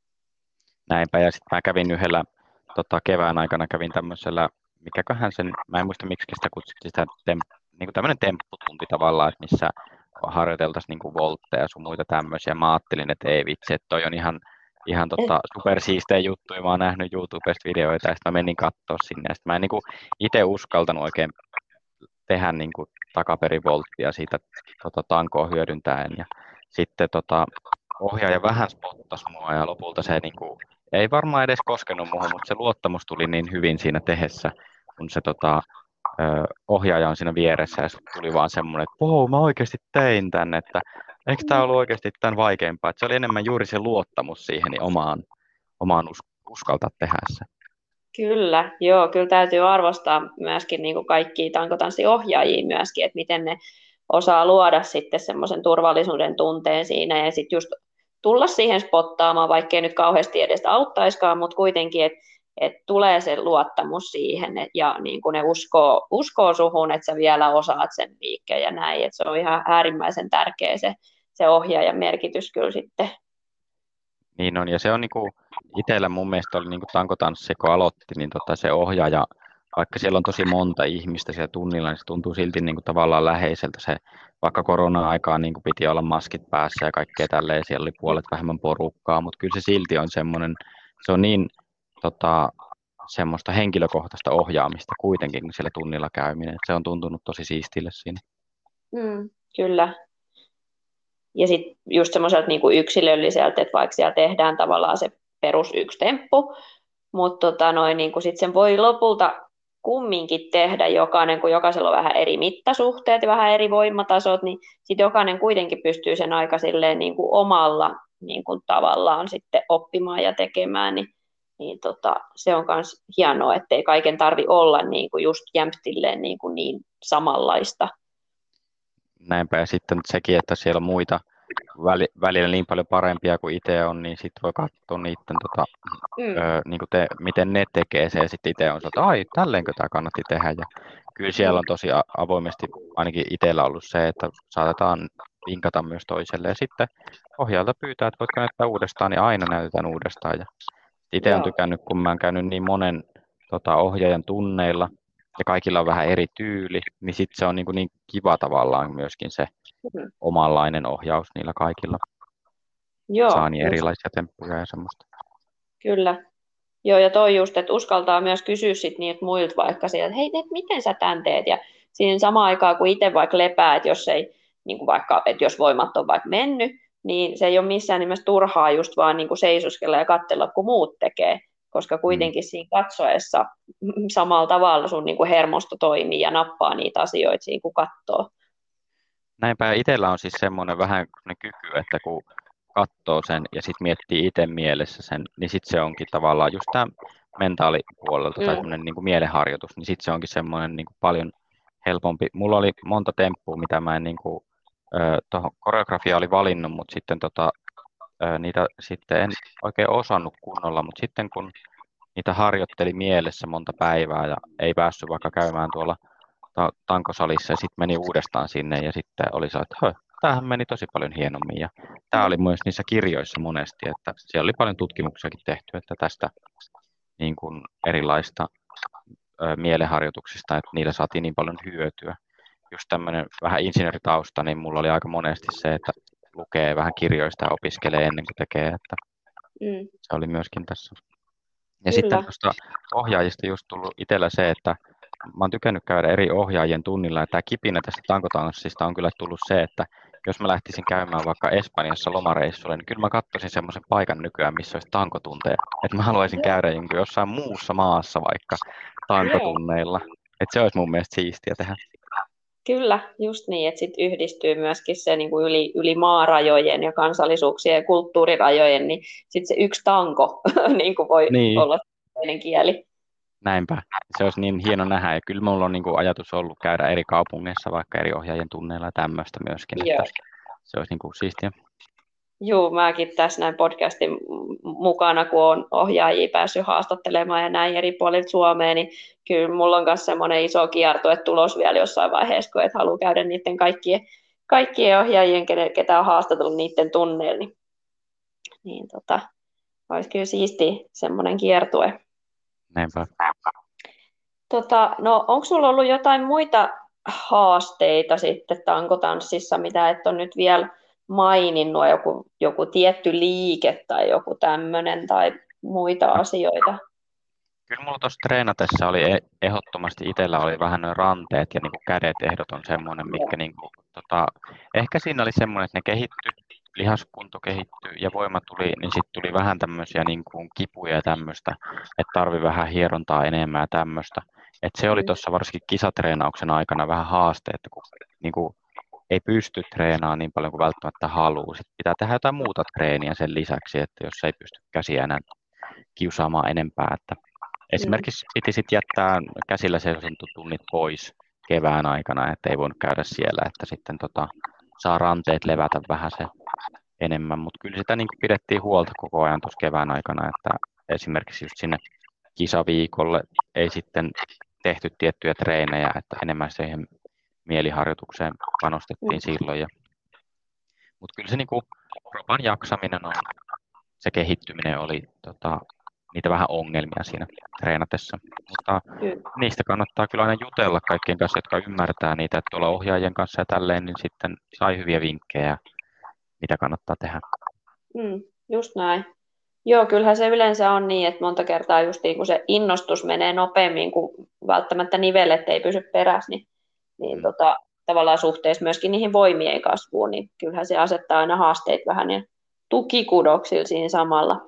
Näinpä, ja sitten mä kävin yhdellä tota, kevään aikana kävin tämmöisellä, mikäköhän sen, mä en muista miksi sitä kutsuttiin sitä tem, niin kuin tämmöinen tempputunti tavallaan, että missä harjoiteltaisiin niin voltteja ja sun muita tämmöisiä. Mä ajattelin, että ei vitsi, että toi on ihan, ihan tota, supersiistejä juttuja. Mä oon nähnyt YouTubesta videoita ja sitten mä menin katsoa sinne. Ja mä en niin itse uskaltanut oikein tehdä niin kuin takaperivolttia siitä tota, tankoa hyödyntäen. Ja sitten tota, ohjaaja vähän spottasi mua ja lopulta se niin kuin, ei varmaan edes koskenut muuhun, mutta se luottamus tuli niin hyvin siinä tehessä, kun se tota, ohjaaja on siinä vieressä ja tuli vaan semmoinen, että wow, mä oikeasti tein tänne, että eikö tämä ollut oikeasti tämän vaikeampaa, että se oli enemmän juuri se luottamus siihen omaan, omaan uskaltaa tehdä se. Kyllä, joo, kyllä täytyy arvostaa myöskin niin kuin kaikkia tankotanssiohjaajia myöskin, että miten ne osaa luoda sitten semmoisen turvallisuuden tunteen siinä ja sitten just tulla siihen spottaamaan, vaikkei nyt kauheasti edes auttaiskaan, mutta kuitenkin, että et tulee se luottamus siihen et, ja niin kun ne uskoo, uskoo suhun, että sä vielä osaat sen liikkeen ja näin, että se on ihan äärimmäisen tärkeä se, se ohjaajan merkitys kyllä sitten. Niin on, ja se on niinku, itsellä mun mielestä oli niinku tankotanssi, kun aloitti, niin tota se ohjaaja vaikka siellä on tosi monta ihmistä siellä tunnilla, niin se tuntuu silti niin kuin tavallaan läheiseltä se, vaikka korona-aikaan niin kuin piti olla maskit päässä ja kaikkea tälleen, siellä oli puolet vähemmän porukkaa, mutta kyllä se silti on semmoinen, se on niin tota, semmoista henkilökohtaista ohjaamista kuitenkin siellä tunnilla käyminen, se on tuntunut tosi siistille siinä. Mm, kyllä. Ja sitten just semmoiselta niin kuin yksilölliseltä, että vaikka siellä tehdään tavallaan se perus yksi temppu, mutta tota niin sit sen voi lopulta kumminkin tehdä jokainen, kun jokaisella on vähän eri mittasuhteet ja vähän eri voimatasot, niin sitten jokainen kuitenkin pystyy sen aika silleen niin kuin omalla niin kuin tavallaan sitten oppimaan ja tekemään, niin, niin tota, se on myös hienoa, ettei kaiken tarvi olla niin kuin just jämptilleen niin, kuin niin samanlaista. Näinpä. Ja sitten sekin, että siellä on muita välillä niin paljon parempia kuin itse on, niin sitten voi katsoa niiden, tota, mm. ö, niin te, miten ne tekee se, ja sitten itse on että ai, tälleenkö tämä kannatti tehdä, ja kyllä siellä on tosi avoimesti, ainakin itsellä ollut se, että saatetaan vinkata myös toiselle, ja sitten ohjaajalta pyytää, että voitko näyttää uudestaan, niin aina näytetään uudestaan, ja itse on tykännyt, kun mä oon käynyt niin monen tota, ohjaajan tunneilla, ja kaikilla on vähän eri tyyli, niin sitten se on niin, kuin niin kiva tavallaan myöskin se mm. omanlainen ohjaus niillä kaikilla. Joo, Saa niin erilaisia temppuja ja semmoista. Kyllä. Joo, ja toi just, että uskaltaa myös kysyä sit niiltä muilta vaikka sieltä, että hei, et miten sä tämän teet? Ja siinä samaan aikaan, kun itse vaikka lepää, että jos ei, niin kuin vaikka, että jos voimat on vaikka mennyt, niin se ei ole missään nimessä turhaa just vaan niin kuin seisoskella ja katsella, kun muut tekee, koska kuitenkin mm. siinä katsoessa samalla tavalla sun niin kuin hermosto toimii ja nappaa niitä asioita siinä, kun katsoo. Näinpä itsellä on siis semmoinen vähän kyky, että kun katsoo sen ja sitten miettii itse mielessä sen, niin sitten se onkin tavallaan just tämä mentaalipuolelta mm. tai semmoinen niin kuin mielenharjoitus, niin sitten se onkin semmoinen niin kuin paljon helpompi. Mulla oli monta temppua, mitä mä en niin kuin, tuohon koreografia oli valinnut, mutta sitten tota, niitä sitten en oikein osannut kunnolla, mutta sitten kun niitä harjoitteli mielessä monta päivää ja ei päässyt vaikka käymään tuolla ta- tankosalissa ja sitten meni uudestaan sinne ja sitten oli se, että tämähän meni tosi paljon hienommin ja tämä oli myös niissä kirjoissa monesti, että siellä oli paljon tutkimuksiakin tehty, että tästä niin kuin erilaista ö, mielenharjoituksista, että niillä saatiin niin paljon hyötyä. Just tämmöinen vähän insinööritausta, niin mulla oli aika monesti se, että lukee vähän kirjoista ja opiskelee ennen kuin tekee, että mm. se oli myöskin tässä. Ja Kyllä. sitten tuosta ohjaajista just tullut itsellä se, että mä oon tykännyt käydä eri ohjaajien tunnilla, ja tämä kipinä tästä tankotanssista on kyllä tullut se, että jos mä lähtisin käymään vaikka Espanjassa lomareissulle, niin kyllä mä katsoisin semmoisen paikan nykyään, missä olisi tankotunteja. Että mä haluaisin käydä jonkun jossain muussa maassa vaikka tankotunneilla. Että se olisi mun mielestä siistiä tehdä. Kyllä, just niin, että sitten yhdistyy myöskin se niin kuin yli, yli maarajojen ja kansallisuuksien ja kulttuurirajojen, niin sitten se yksi tanko niin kuin voi niin. olla toinen kieli. Näinpä. Se olisi niin hieno nähdä. Ja kyllä minulla on niin kuin ajatus ollut käydä eri kaupungeissa, vaikka eri ohjaajien tunneilla ja tämmöistä myöskin. Joo. Että se olisi niin kuin siistiä. Joo, mäkin tässä näin podcastin mukana, kun on ohjaajia päässyt haastattelemaan ja näin eri puolilta Suomeen, niin kyllä mulla on myös semmoinen iso kierto, että tulos vielä jossain vaiheessa, kun et halua käydä niiden kaikkien, kaikkien ohjaajien, ketä on haastatellut niiden tunneilla, niin, niin tota, olisi kyllä siisti semmoinen kiertue. Näinpä. Tota, no, onko sulla ollut jotain muita haasteita sitten tankotanssissa, mitä et ole nyt vielä maininnut, joku, joku tietty liike tai joku tämmöinen tai muita asioita? Kyllä mulla tuossa treenatessa oli e- ehdottomasti itsellä oli vähän noin ranteet ja niin kädet ehdoton semmoinen, mikä niin kuin, tota, ehkä siinä oli semmoinen, että ne kehittyi lihaskunto kehittyy ja voima tuli, niin sitten tuli vähän tämmöisiä niin kuin kipuja ja tämmöistä, että tarvi vähän hierontaa enemmän ja tämmöistä. Et se oli mm. tuossa varsinkin kisatreenauksen aikana vähän haaste, että kun niin kuin, ei pysty treenaamaan niin paljon kuin välttämättä haluaa. Sitten pitää tehdä jotain muuta treeniä sen lisäksi, että jos ei pysty käsiä enää kiusaamaan enempää. Että esimerkiksi piti sitten jättää käsillä tunnit pois kevään aikana, että ei voinut käydä siellä, että sitten tota, saa ranteet levätä vähän se enemmän, mutta kyllä sitä niin pidettiin huolta koko ajan tuossa kevään aikana, että esimerkiksi just sinne kisaviikolle ei sitten tehty tiettyjä treenejä, että enemmän siihen mieliharjoitukseen panostettiin silloin. Ja, mutta kyllä se niin kuin, kropan jaksaminen on, se kehittyminen oli tota, niitä vähän ongelmia siinä treenatessa. Mutta kyllä. niistä kannattaa kyllä aina jutella kaikkien kanssa, jotka ymmärtää niitä, että tuolla ohjaajien kanssa ja tälleen, niin sitten sai hyviä vinkkejä, mitä kannattaa tehdä. Mm, just näin. Joo, kyllähän se yleensä on niin, että monta kertaa just niin, kun se innostus menee nopeammin, kuin välttämättä nivelet ei pysy perässä, niin, niin mm. tota, tavallaan suhteessa myöskin niihin voimien kasvuun, niin kyllähän se asettaa aina haasteet vähän ja tukikudoksilla siinä samalla.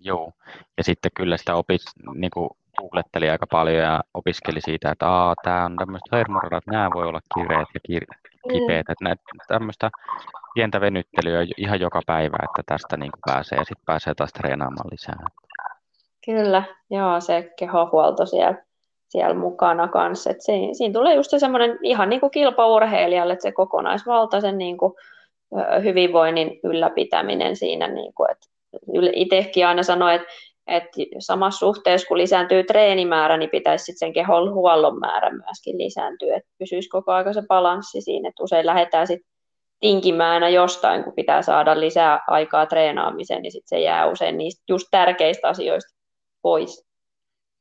Joo, ja sitten kyllä sitä opit, niin kuin googletteli aika paljon ja opiskeli siitä, että Aa, tämä on tämmöistä hermoradat, nämä voi olla kireet ja kir- kipeät. Mm. Että tämmöistä pientä venyttelyä ihan joka päivä, että tästä niin pääsee ja sitten pääsee taas treenaamaan lisää. Kyllä, joo, se kehohuolto siellä, siellä mukana kanssa. Et se, siinä tulee just se semmoinen ihan niin kuin kilpaurheilijalle, että se kokonaisvaltaisen niin kuin, hyvinvoinnin ylläpitäminen siinä, niin kuin, että itsekin aina sanoin, että, että samassa suhteessa kun lisääntyy treenimäärä, niin pitäisi sitten sen kehon huollon määrä myöskin lisääntyä, että pysyisi koko ajan se balanssi siinä, että usein lähdetään sitten tinkimään jostain, kun pitää saada lisää aikaa treenaamiseen, niin sitten se jää usein niistä just tärkeistä asioista pois.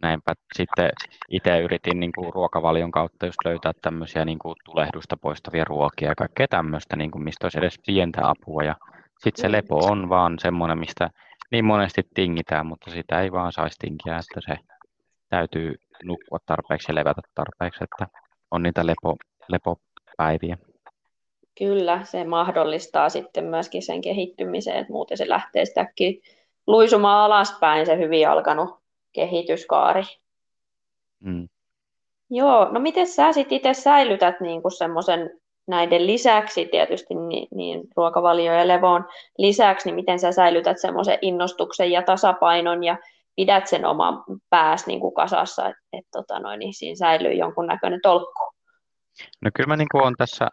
Näinpä sitten itse yritin niin kuin ruokavalion kautta just löytää tämmöisiä niin kuin tulehdusta poistavia ruokia ja kaikkea tämmöistä, niin kuin mistä olisi edes pientä apua. Ja sitten se mm. lepo on vaan semmoinen, mistä niin monesti tingitään, mutta sitä ei vaan saisi tinkiä, että se täytyy nukkua tarpeeksi ja levätä tarpeeksi, että on niitä lepo, lepopäiviä. Kyllä, se mahdollistaa sitten myöskin sen kehittymisen, että muuten se lähtee sitäkin luisumaan alaspäin se hyvin alkanut kehityskaari. Mm. Joo, no miten sä sitten itse säilytät niinku semmoisen näiden lisäksi tietysti niin, niin ruokavalio ja levon lisäksi, niin miten sä säilytät semmoisen innostuksen ja tasapainon ja pidät sen oman pääs niin kuin kasassa, että et, tota noin, niin siinä säilyy jonkunnäköinen tolkku? No kyllä mä niin kuin on tässä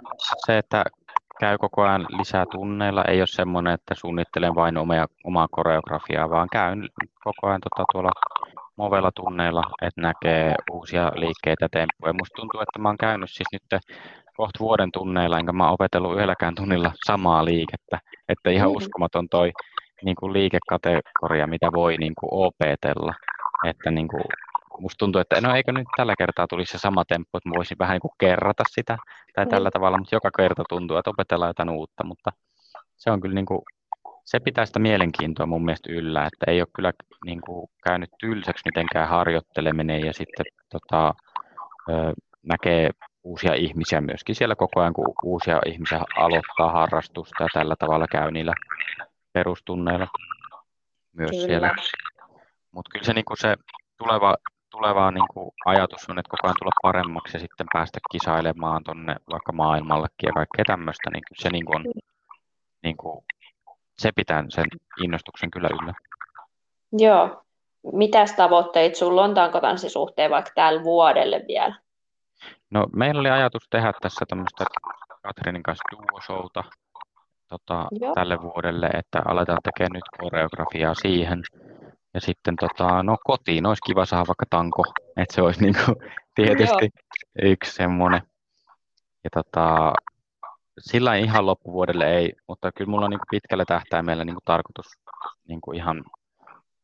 se, että käy koko ajan lisää tunneilla. Ei ole semmoinen, että suunnittelen vain omaa, omaa koreografiaa, vaan käyn koko ajan tota, tuolla movella tunneilla, että näkee uusia liikkeitä ja temppuja. Musta tuntuu, että mä oon käynyt siis nyt kohta vuoden tunneilla, enkä mä oon opetellut yhdelläkään tunnilla samaa liikettä. Että ihan mm. uskomaton toi niin kuin liikekategoria, mitä voi niin kuin opetella. Että niin kuin musta tuntuu, että no eikö nyt tällä kertaa tulisi se sama temppu, että mä voisin vähän niin kuin kerrata sitä tai mm. tällä tavalla, mutta joka kerta tuntuu, että opetellaan jotain uutta, mutta se on kyllä niin kuin, se pitää sitä mielenkiintoa mun mielestä yllä, että ei ole kyllä niin kuin käynyt tylsäksi mitenkään harjoitteleminen ja sitten tota, näkee uusia ihmisiä myöskin siellä koko ajan, kun uusia ihmisiä aloittaa harrastusta ja tällä tavalla käy niillä perustunneilla myös kyllä. siellä. Mutta kyllä se, niin se tuleva tuleva niin kuin ajatus on, että koko ajan tulla paremmaksi ja sitten päästä kisailemaan tuonne vaikka maailmallekin ja kaikkea tämmöistä, niin se niin kuin on, niin kuin, se pitää sen innostuksen kyllä yllä. Joo. Mitäs tavoitteita sulla on tankotanssin suhteen vaikka tällä vuodelle vielä? No, meillä oli ajatus tehdä tässä tämmöistä Katrinin kanssa duo tota, tälle vuodelle, että aletaan tekemään nyt koreografiaa siihen. Ja sitten tota, no kotiin olisi kiva saada vaikka tanko, että se olisi niinku, tietysti Joo. yksi semmoinen. Ja tota, sillä ihan loppuvuodelle ei, mutta kyllä mulla on niinku pitkällä tähtäimellä niinku tarkoitus niinku ihan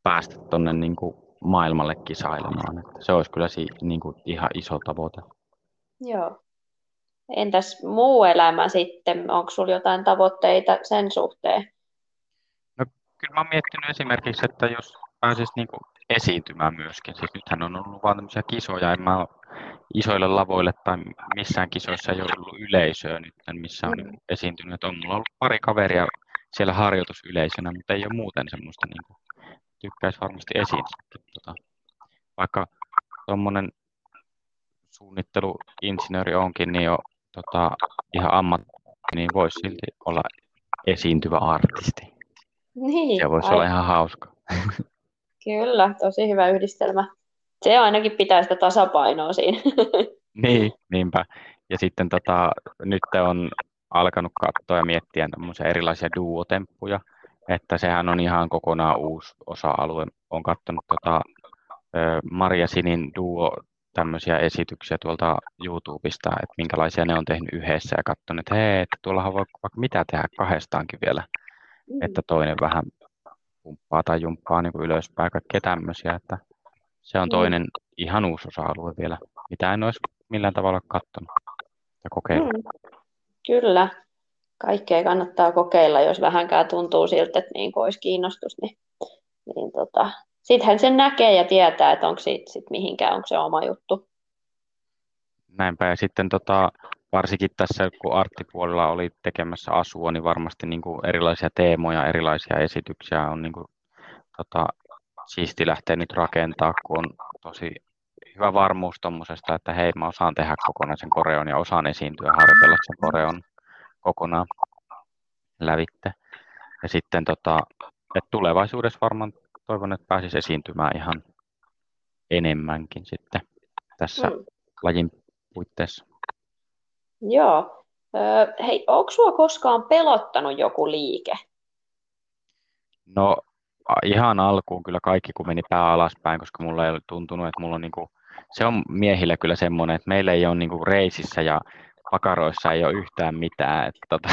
päästä tuonne niinku maailmalle kisailemaan. Että se olisi kyllä si, niinku ihan iso tavoite. Joo. Entäs muu elämä sitten? Onko sinulla jotain tavoitteita sen suhteen? No, kyllä mä oon miettinyt esimerkiksi, että jos pääsisi niin kuin esiintymään myöskin. Siis nythän on ollut vain tämmöisiä kisoja, en mä isoille lavoille tai missään kisoissa ei ole ollut yleisöä nyt, missä on mm. esiintynyt. On mulla ollut pari kaveria siellä harjoitusyleisönä, mutta ei ole muuten semmoista, niin kuin, tykkäisi varmasti esiintyä. Tota, vaikka tuommoinen suunnitteluinsinööri onkin, niin jo tota, ihan ammatti, niin voisi silti olla esiintyvä artisti. Niin, se voisi aivan. olla ihan hauska. Kyllä, tosi hyvä yhdistelmä. Se ainakin pitää sitä tasapainoa siinä. niin, niinpä. Ja sitten tota, nyt on alkanut katsoa ja miettiä erilaisia duotemppuja, että sehän on ihan kokonaan uusi osa-alue. Olen katsonut tota, Maria Sinin duo tämmöisiä esityksiä tuolta YouTubesta, että minkälaisia ne on tehnyt yhdessä ja katsonut, että hei, että tuollahan voi vaikka mitä tehdä kahdestaankin vielä, mm. että toinen vähän pumppaa tai jumppaa niin kuin ylöspäin, kaikkea tämmöisiä, että se on mm. toinen mm. ihan uusi osa-alue vielä, mitä en olisi millään tavalla katsonut ja kokeillut. Mm. Kyllä, kaikkea kannattaa kokeilla, jos vähänkään tuntuu siltä, että niin olisi kiinnostus, niin, niin tota, sittenhän sen näkee ja tietää, että onko siitä sit mihinkään, onko se oma juttu. Näinpä, ja sitten tota, varsinkin tässä, kun arttipuolella oli tekemässä asua, niin varmasti niin kuin erilaisia teemoja, erilaisia esityksiä on niin kuin, tota, siisti lähteä nyt rakentaa, kun on tosi hyvä varmuus tuommoisesta, että hei, mä osaan tehdä kokonaisen koreon ja osaan esiintyä harjoitella sen koreon kokonaan lävitte. Ja sitten tota, että tulevaisuudessa varmaan toivon, että pääsisi esiintymään ihan enemmänkin sitten tässä mm. lajin puitteissa. Joo. hei, onko sinua koskaan pelottanut joku liike? No ihan alkuun kyllä kaikki, kun meni pää alaspäin, koska mulla ei ole tuntunut, että mulla on niinku, se on miehillä kyllä semmoinen, että meillä ei ole niinku reisissä ja pakaroissa ei ole yhtään mitään, että tota,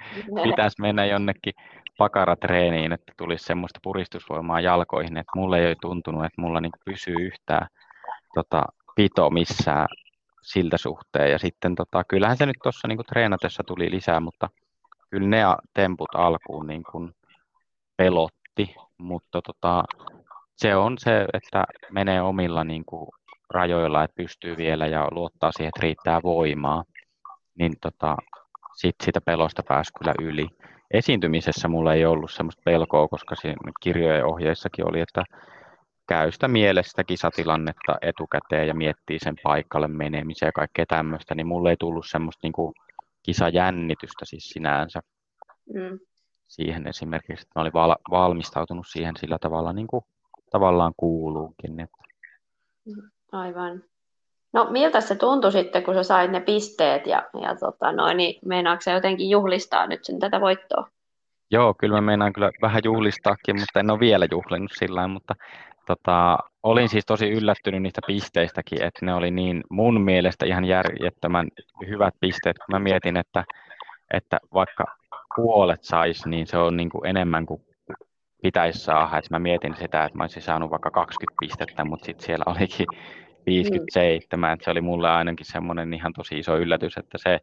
pitäisi mennä jonnekin pakaratreeniin, että tulisi semmoista puristusvoimaa jalkoihin, että mulle ei ole tuntunut, että mulla niinku pysyy yhtään tota, pito missään siltä suhteen. Ja sitten tota, kyllähän se nyt tuossa niinku treenatessa tuli lisää, mutta kyllä ne temput alkuun niin kuin pelotti, mutta tota, se on se, että menee omilla niin kuin rajoilla, että pystyy vielä ja luottaa siihen, että riittää voimaa, niin tota, sit siitä pelosta pääsi kyllä yli. Esiintymisessä mulla ei ollut semmoista pelkoa, koska siinä kirjojen ohjeissakin oli, että käy sitä mielestä kisatilannetta etukäteen ja miettii sen paikalle menemisen ja kaikkea tämmöistä, niin mulle ei tullut semmoista niin kuin kisajännitystä siis sinänsä. Mm siihen esimerkiksi, että mä olin val- valmistautunut siihen sillä tavalla niin kuin tavallaan kuuluukin. Että... Aivan. No miltä se tuntui sitten, kun sä sait ne pisteet ja, ja tota noin, niin meinaatko jotenkin juhlistaa nyt sen tätä voittoa? Joo, kyllä mä meinaan kyllä vähän juhlistaakin, mutta en ole vielä juhlinut sillä mutta tota, olin siis tosi yllättynyt niistä pisteistäkin, että ne oli niin mun mielestä ihan järjettömän hyvät pisteet, mä mietin, että, että vaikka puolet saisi, niin se on niin kuin enemmän kuin pitäisi saada. Et mä mietin sitä, että mä olisin saanut vaikka 20 pistettä, mutta sitten siellä olikin 57. Mm. Et se oli mulle ainakin semmoinen ihan tosi iso yllätys, että se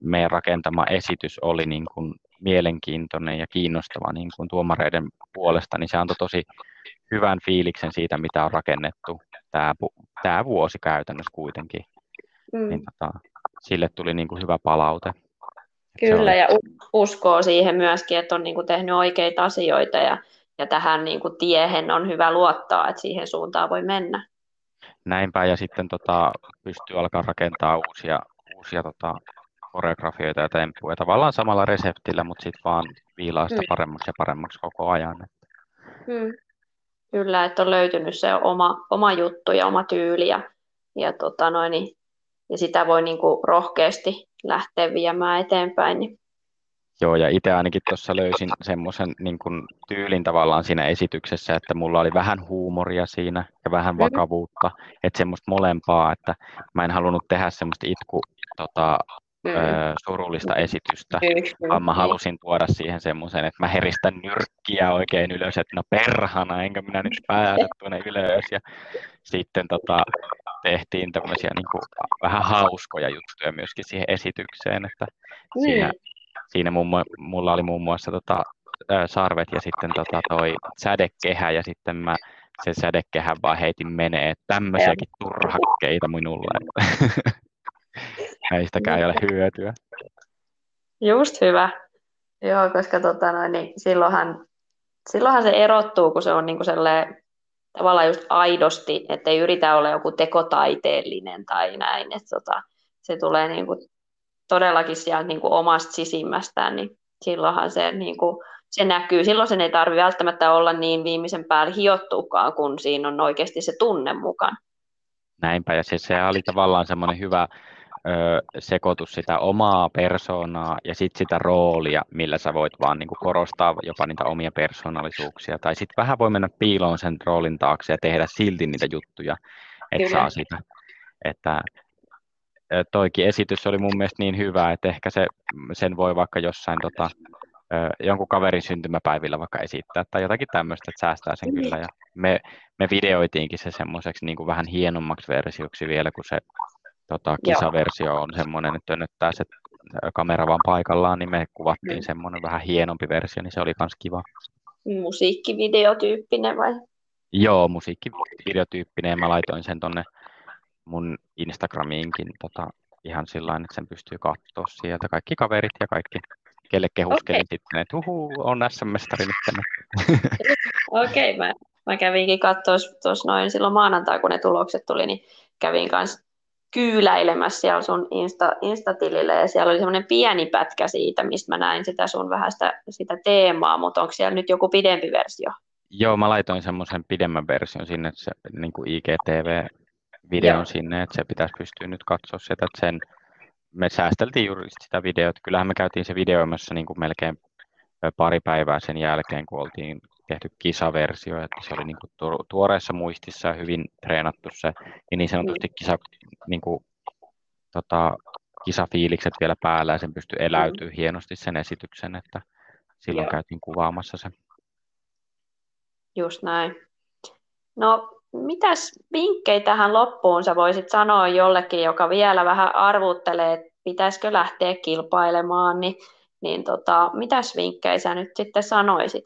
meidän rakentama esitys oli niin kuin mielenkiintoinen ja kiinnostava niin kuin tuomareiden puolesta, niin se antoi tosi hyvän fiiliksen siitä, mitä on rakennettu tämä, tämä vuosi käytännössä kuitenkin. Mm. Niin tota, sille tuli niin kuin hyvä palaute. Kyllä, ja uskoo siihen myöskin, että on niin kuin tehnyt oikeita asioita ja, ja tähän niin kuin tiehen on hyvä luottaa, että siihen suuntaan voi mennä. Näinpä, ja sitten tota, pystyy alkaa rakentaa uusia, uusia tota, koreografioita ja temppuja tavallaan samalla reseptillä, mutta sitten vaan viilaa sitä mm. paremmaksi ja paremmaksi koko ajan. Hmm. Kyllä, että on löytynyt se oma, oma juttu ja oma tyyli ja, ja, tota noin, niin, ja sitä voi niin kuin rohkeasti lähteä viemään eteenpäin. Niin. Joo, ja itse ainakin tuossa löysin semmoisen niin tyylin tavallaan siinä esityksessä, että mulla oli vähän huumoria siinä ja vähän mm-hmm. vakavuutta, mm. että semmoista molempaa, että mä en halunnut tehdä semmoista itku tota, mm. ö, surullista esitystä, mm. vaan mä halusin tuoda siihen semmoisen, että mä heristän nyrkkiä oikein ylös, että no perhana, enkä minä nyt pääse tuonne ylös, ja sitten tota, tehtiin tämmöisiä niin kuin, vähän hauskoja juttuja myöskin siihen esitykseen, että mm. siinä, siinä mummo, mulla oli muun muassa tota, sarvet ja sitten tota, toi sädekehä ja sitten mä sen sädekehän vaan heitin menee, että tämmöisiäkin turhakkeita minulla, että näistäkään ei ole hyötyä. Just hyvä. Joo, koska tota noin, niin silloinhan, silloinhan se erottuu, kun se on niin kuin tavallaan just aidosti, että ei yritä olla joku tekotaiteellinen tai näin, että tota, se tulee niin kuin todellakin sieltä niin kuin omasta sisimmästään, niin silloinhan se, niin kuin, se näkyy. Silloin sen ei tarvitse välttämättä olla niin viimeisen päälle hiottuukaan, kun siinä on oikeasti se tunne mukaan. Näinpä, ja se, se oli tavallaan semmoinen hyvä sekoitus sitä omaa persoonaa ja sitten sitä roolia, millä sä voit vaan niin kuin korostaa jopa niitä omia persoonallisuuksia. Tai sitten vähän voi mennä piiloon sen roolin taakse ja tehdä silti niitä juttuja, että saa sitä. Että toikin esitys oli mun mielestä niin hyvä, että ehkä se, sen voi vaikka jossain tota, jonkun kaverin syntymäpäivillä vaikka esittää tai jotakin tämmöistä, että säästää sen kyllä. Ja me, me videoitiinkin se semmoiseksi niin kuin vähän hienommaksi versioksi vielä, kun se tota, kisaversio Joo. on semmoinen, että tönnettää se kamera vaan paikallaan, niin me kuvattiin mm. semmoinen vähän hienompi versio, niin se oli myös kiva. Musiikkivideotyyppinen vai? Joo, musiikkivideotyyppinen. Mä laitoin sen tonne mun Instagramiinkin tota, ihan sillä että sen pystyy katsoa sieltä. Kaikki kaverit ja kaikki, kelle kehuskelin okay. sitten, että huhu, on SM-mestari nyt. Okei, okay, mä mä kävinkin katsoa tuossa noin silloin maanantai, kun ne tulokset tuli, niin kävin kanssa kyyläilemässä siellä sun Insta, Insta-tilille ja siellä oli semmoinen pieni pätkä siitä, mistä mä näin sitä sun vähän sitä, sitä teemaa, mutta onko siellä nyt joku pidempi versio? Joo, mä laitoin semmoisen pidemmän version sinne, se, niin kuin IGTV-videon Joo. sinne, että se pitäisi pystyä nyt katsoa sitä, että sen, me säästeltiin juuri sitä videota. Kyllähän me käytiin se videoimassa niin kuin melkein pari päivää sen jälkeen, kun oltiin tehty kisaversio, että se oli niin kuin tuoreessa muistissa ja hyvin treenattu se, ja niin sanotusti mm. kisa, niin kuin, tota, kisafiilikset vielä päällä, ja sen pystyi eläytyä mm. hienosti sen esityksen, että silloin Joo. käytiin kuvaamassa se. Just näin. No, mitäs vinkkejä tähän loppuun sä voisit sanoa jollekin, joka vielä vähän arvuttelee, että pitäisikö lähteä kilpailemaan, niin, niin tota, mitäs vinkkejä sä nyt sitten sanoisit?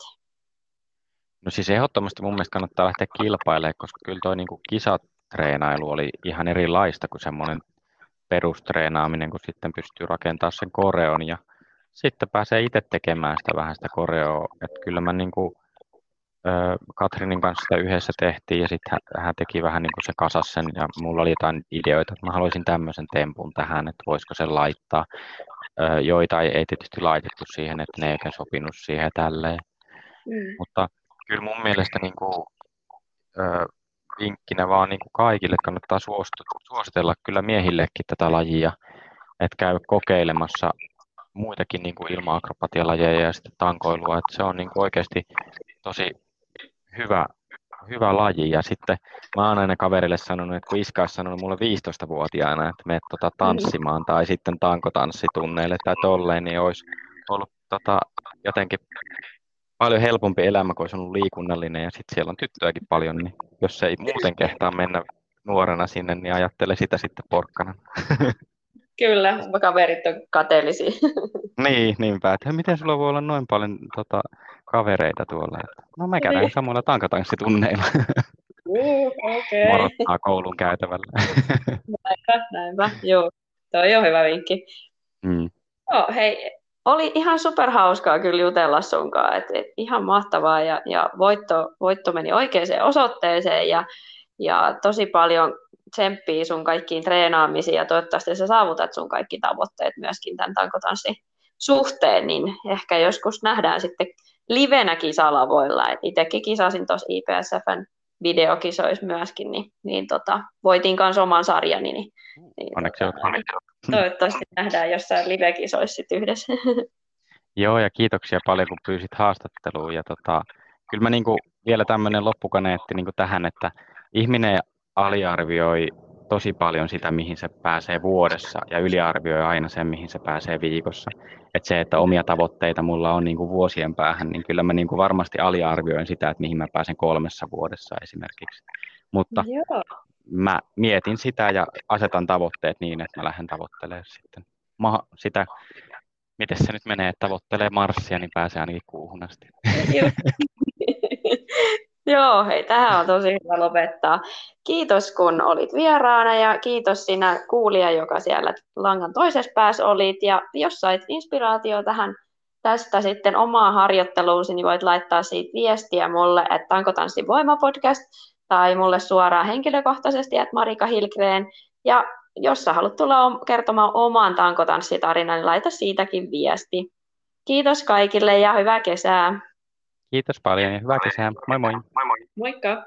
No siis ehdottomasti mun mielestä kannattaa lähteä kilpailemaan, koska kyllä toi niin kisatreenailu oli ihan erilaista kuin semmoinen perustreenaaminen, kun sitten pystyy rakentamaan sen koreon ja sitten pääsee itse tekemään sitä vähän sitä koreoa. Että kyllä mä niin kuin, Katrinin kanssa sitä yhdessä tehtiin ja sitten hän, hän teki vähän niin kuin se kasas sen ja mulla oli jotain ideoita, että mä haluaisin tämmöisen tempun tähän, että voisiko sen laittaa. Joita ei, ei tietysti laitettu siihen, että ne ei oikein sopinut siihen tälleen. Mm. Mutta kyllä mun mielestä niin kuin, ö, vinkkinä vaan niin kuin kaikille kannattaa suositella kyllä miehillekin tätä lajia, että käy kokeilemassa muitakin niin kuin ilma-akrobatialajeja ja sitten tankoilua, että se on niin kuin oikeasti tosi hyvä, hyvä laji. Ja sitten mä oon aina kaverille sanonut, että kun iska olisi sanonut mulle 15-vuotiaana, että menet tota tanssimaan tai sitten tankotanssitunneille tai tolleen, niin olisi ollut tota, jotenkin paljon helpompi elämä, kun olisi ollut liikunnallinen ja sitten siellä on tyttöäkin paljon, niin jos ei muuten kehtaa mennä nuorena sinne, niin ajattele sitä sitten porkkana. Kyllä, kaverit on kateellisia. niin, niinpä, että miten sulla voi olla noin paljon tota, kavereita tuolla. No mä käyn niin. samoilla tankatanssitunneilla. Uh, okay. Morottaa koulun käytävällä. näinpä, näinpä, joo. Toi on hyvä vinkki. Mm. Joo, hei, oli ihan superhauskaa kyllä jutella sunkaan, et, et ihan mahtavaa ja, ja voitto, voitto meni oikeaan osoitteeseen ja, ja tosi paljon tsemppiä sun kaikkiin treenaamisiin ja toivottavasti sä saavutat sun kaikki tavoitteet myöskin tämän tankotanssin suhteen, niin ehkä joskus nähdään sitten livenä kisalavoilla. Et itsekin kisasin tuossa IPSFn videokisoissa myöskin, niin, niin tota, voitin kanssa oman sarjani. Niin, niin tota, toivottavasti nähdään jossain live-kisoissa yhdessä. Joo, ja kiitoksia paljon, kun pyysit haastatteluun. Ja tota, kyllä mä niinku, vielä tämmöinen loppukaneetti niinku tähän, että ihminen aliarvioi tosi paljon sitä, mihin se pääsee vuodessa ja yliarvioi aina sen, mihin se pääsee viikossa. Et se, että omia tavoitteita mulla on niin kuin vuosien päähän, niin kyllä mä niin kuin varmasti aliarvioin sitä, että mihin mä pääsen kolmessa vuodessa esimerkiksi. Mutta Joo. Mä mietin sitä ja asetan tavoitteet niin, että mä lähden tavoittelemaan sitten ma- sitä, miten se nyt menee, että tavoittelee Marssia, niin pääsee ainakin kuuhun asti. Joo, hei, tähän on tosi hyvä lopettaa. Kiitos, kun olit vieraana ja kiitos sinä kuulija, joka siellä langan toisessa päässä olit. Ja jos sait inspiraatio tähän tästä sitten omaa harjoitteluusi, niin voit laittaa siitä viestiä mulle, että Tankotanssin voimapodcast, tai mulle suoraan henkilökohtaisesti, että Marika Hilgren. Ja jos sä haluat tulla kertomaan oman tankotanssitarinan, niin laita siitäkin viesti. Kiitos kaikille ja hyvää kesää. Kiitos paljon ja hyvää kesää. Moi moi. Moikka.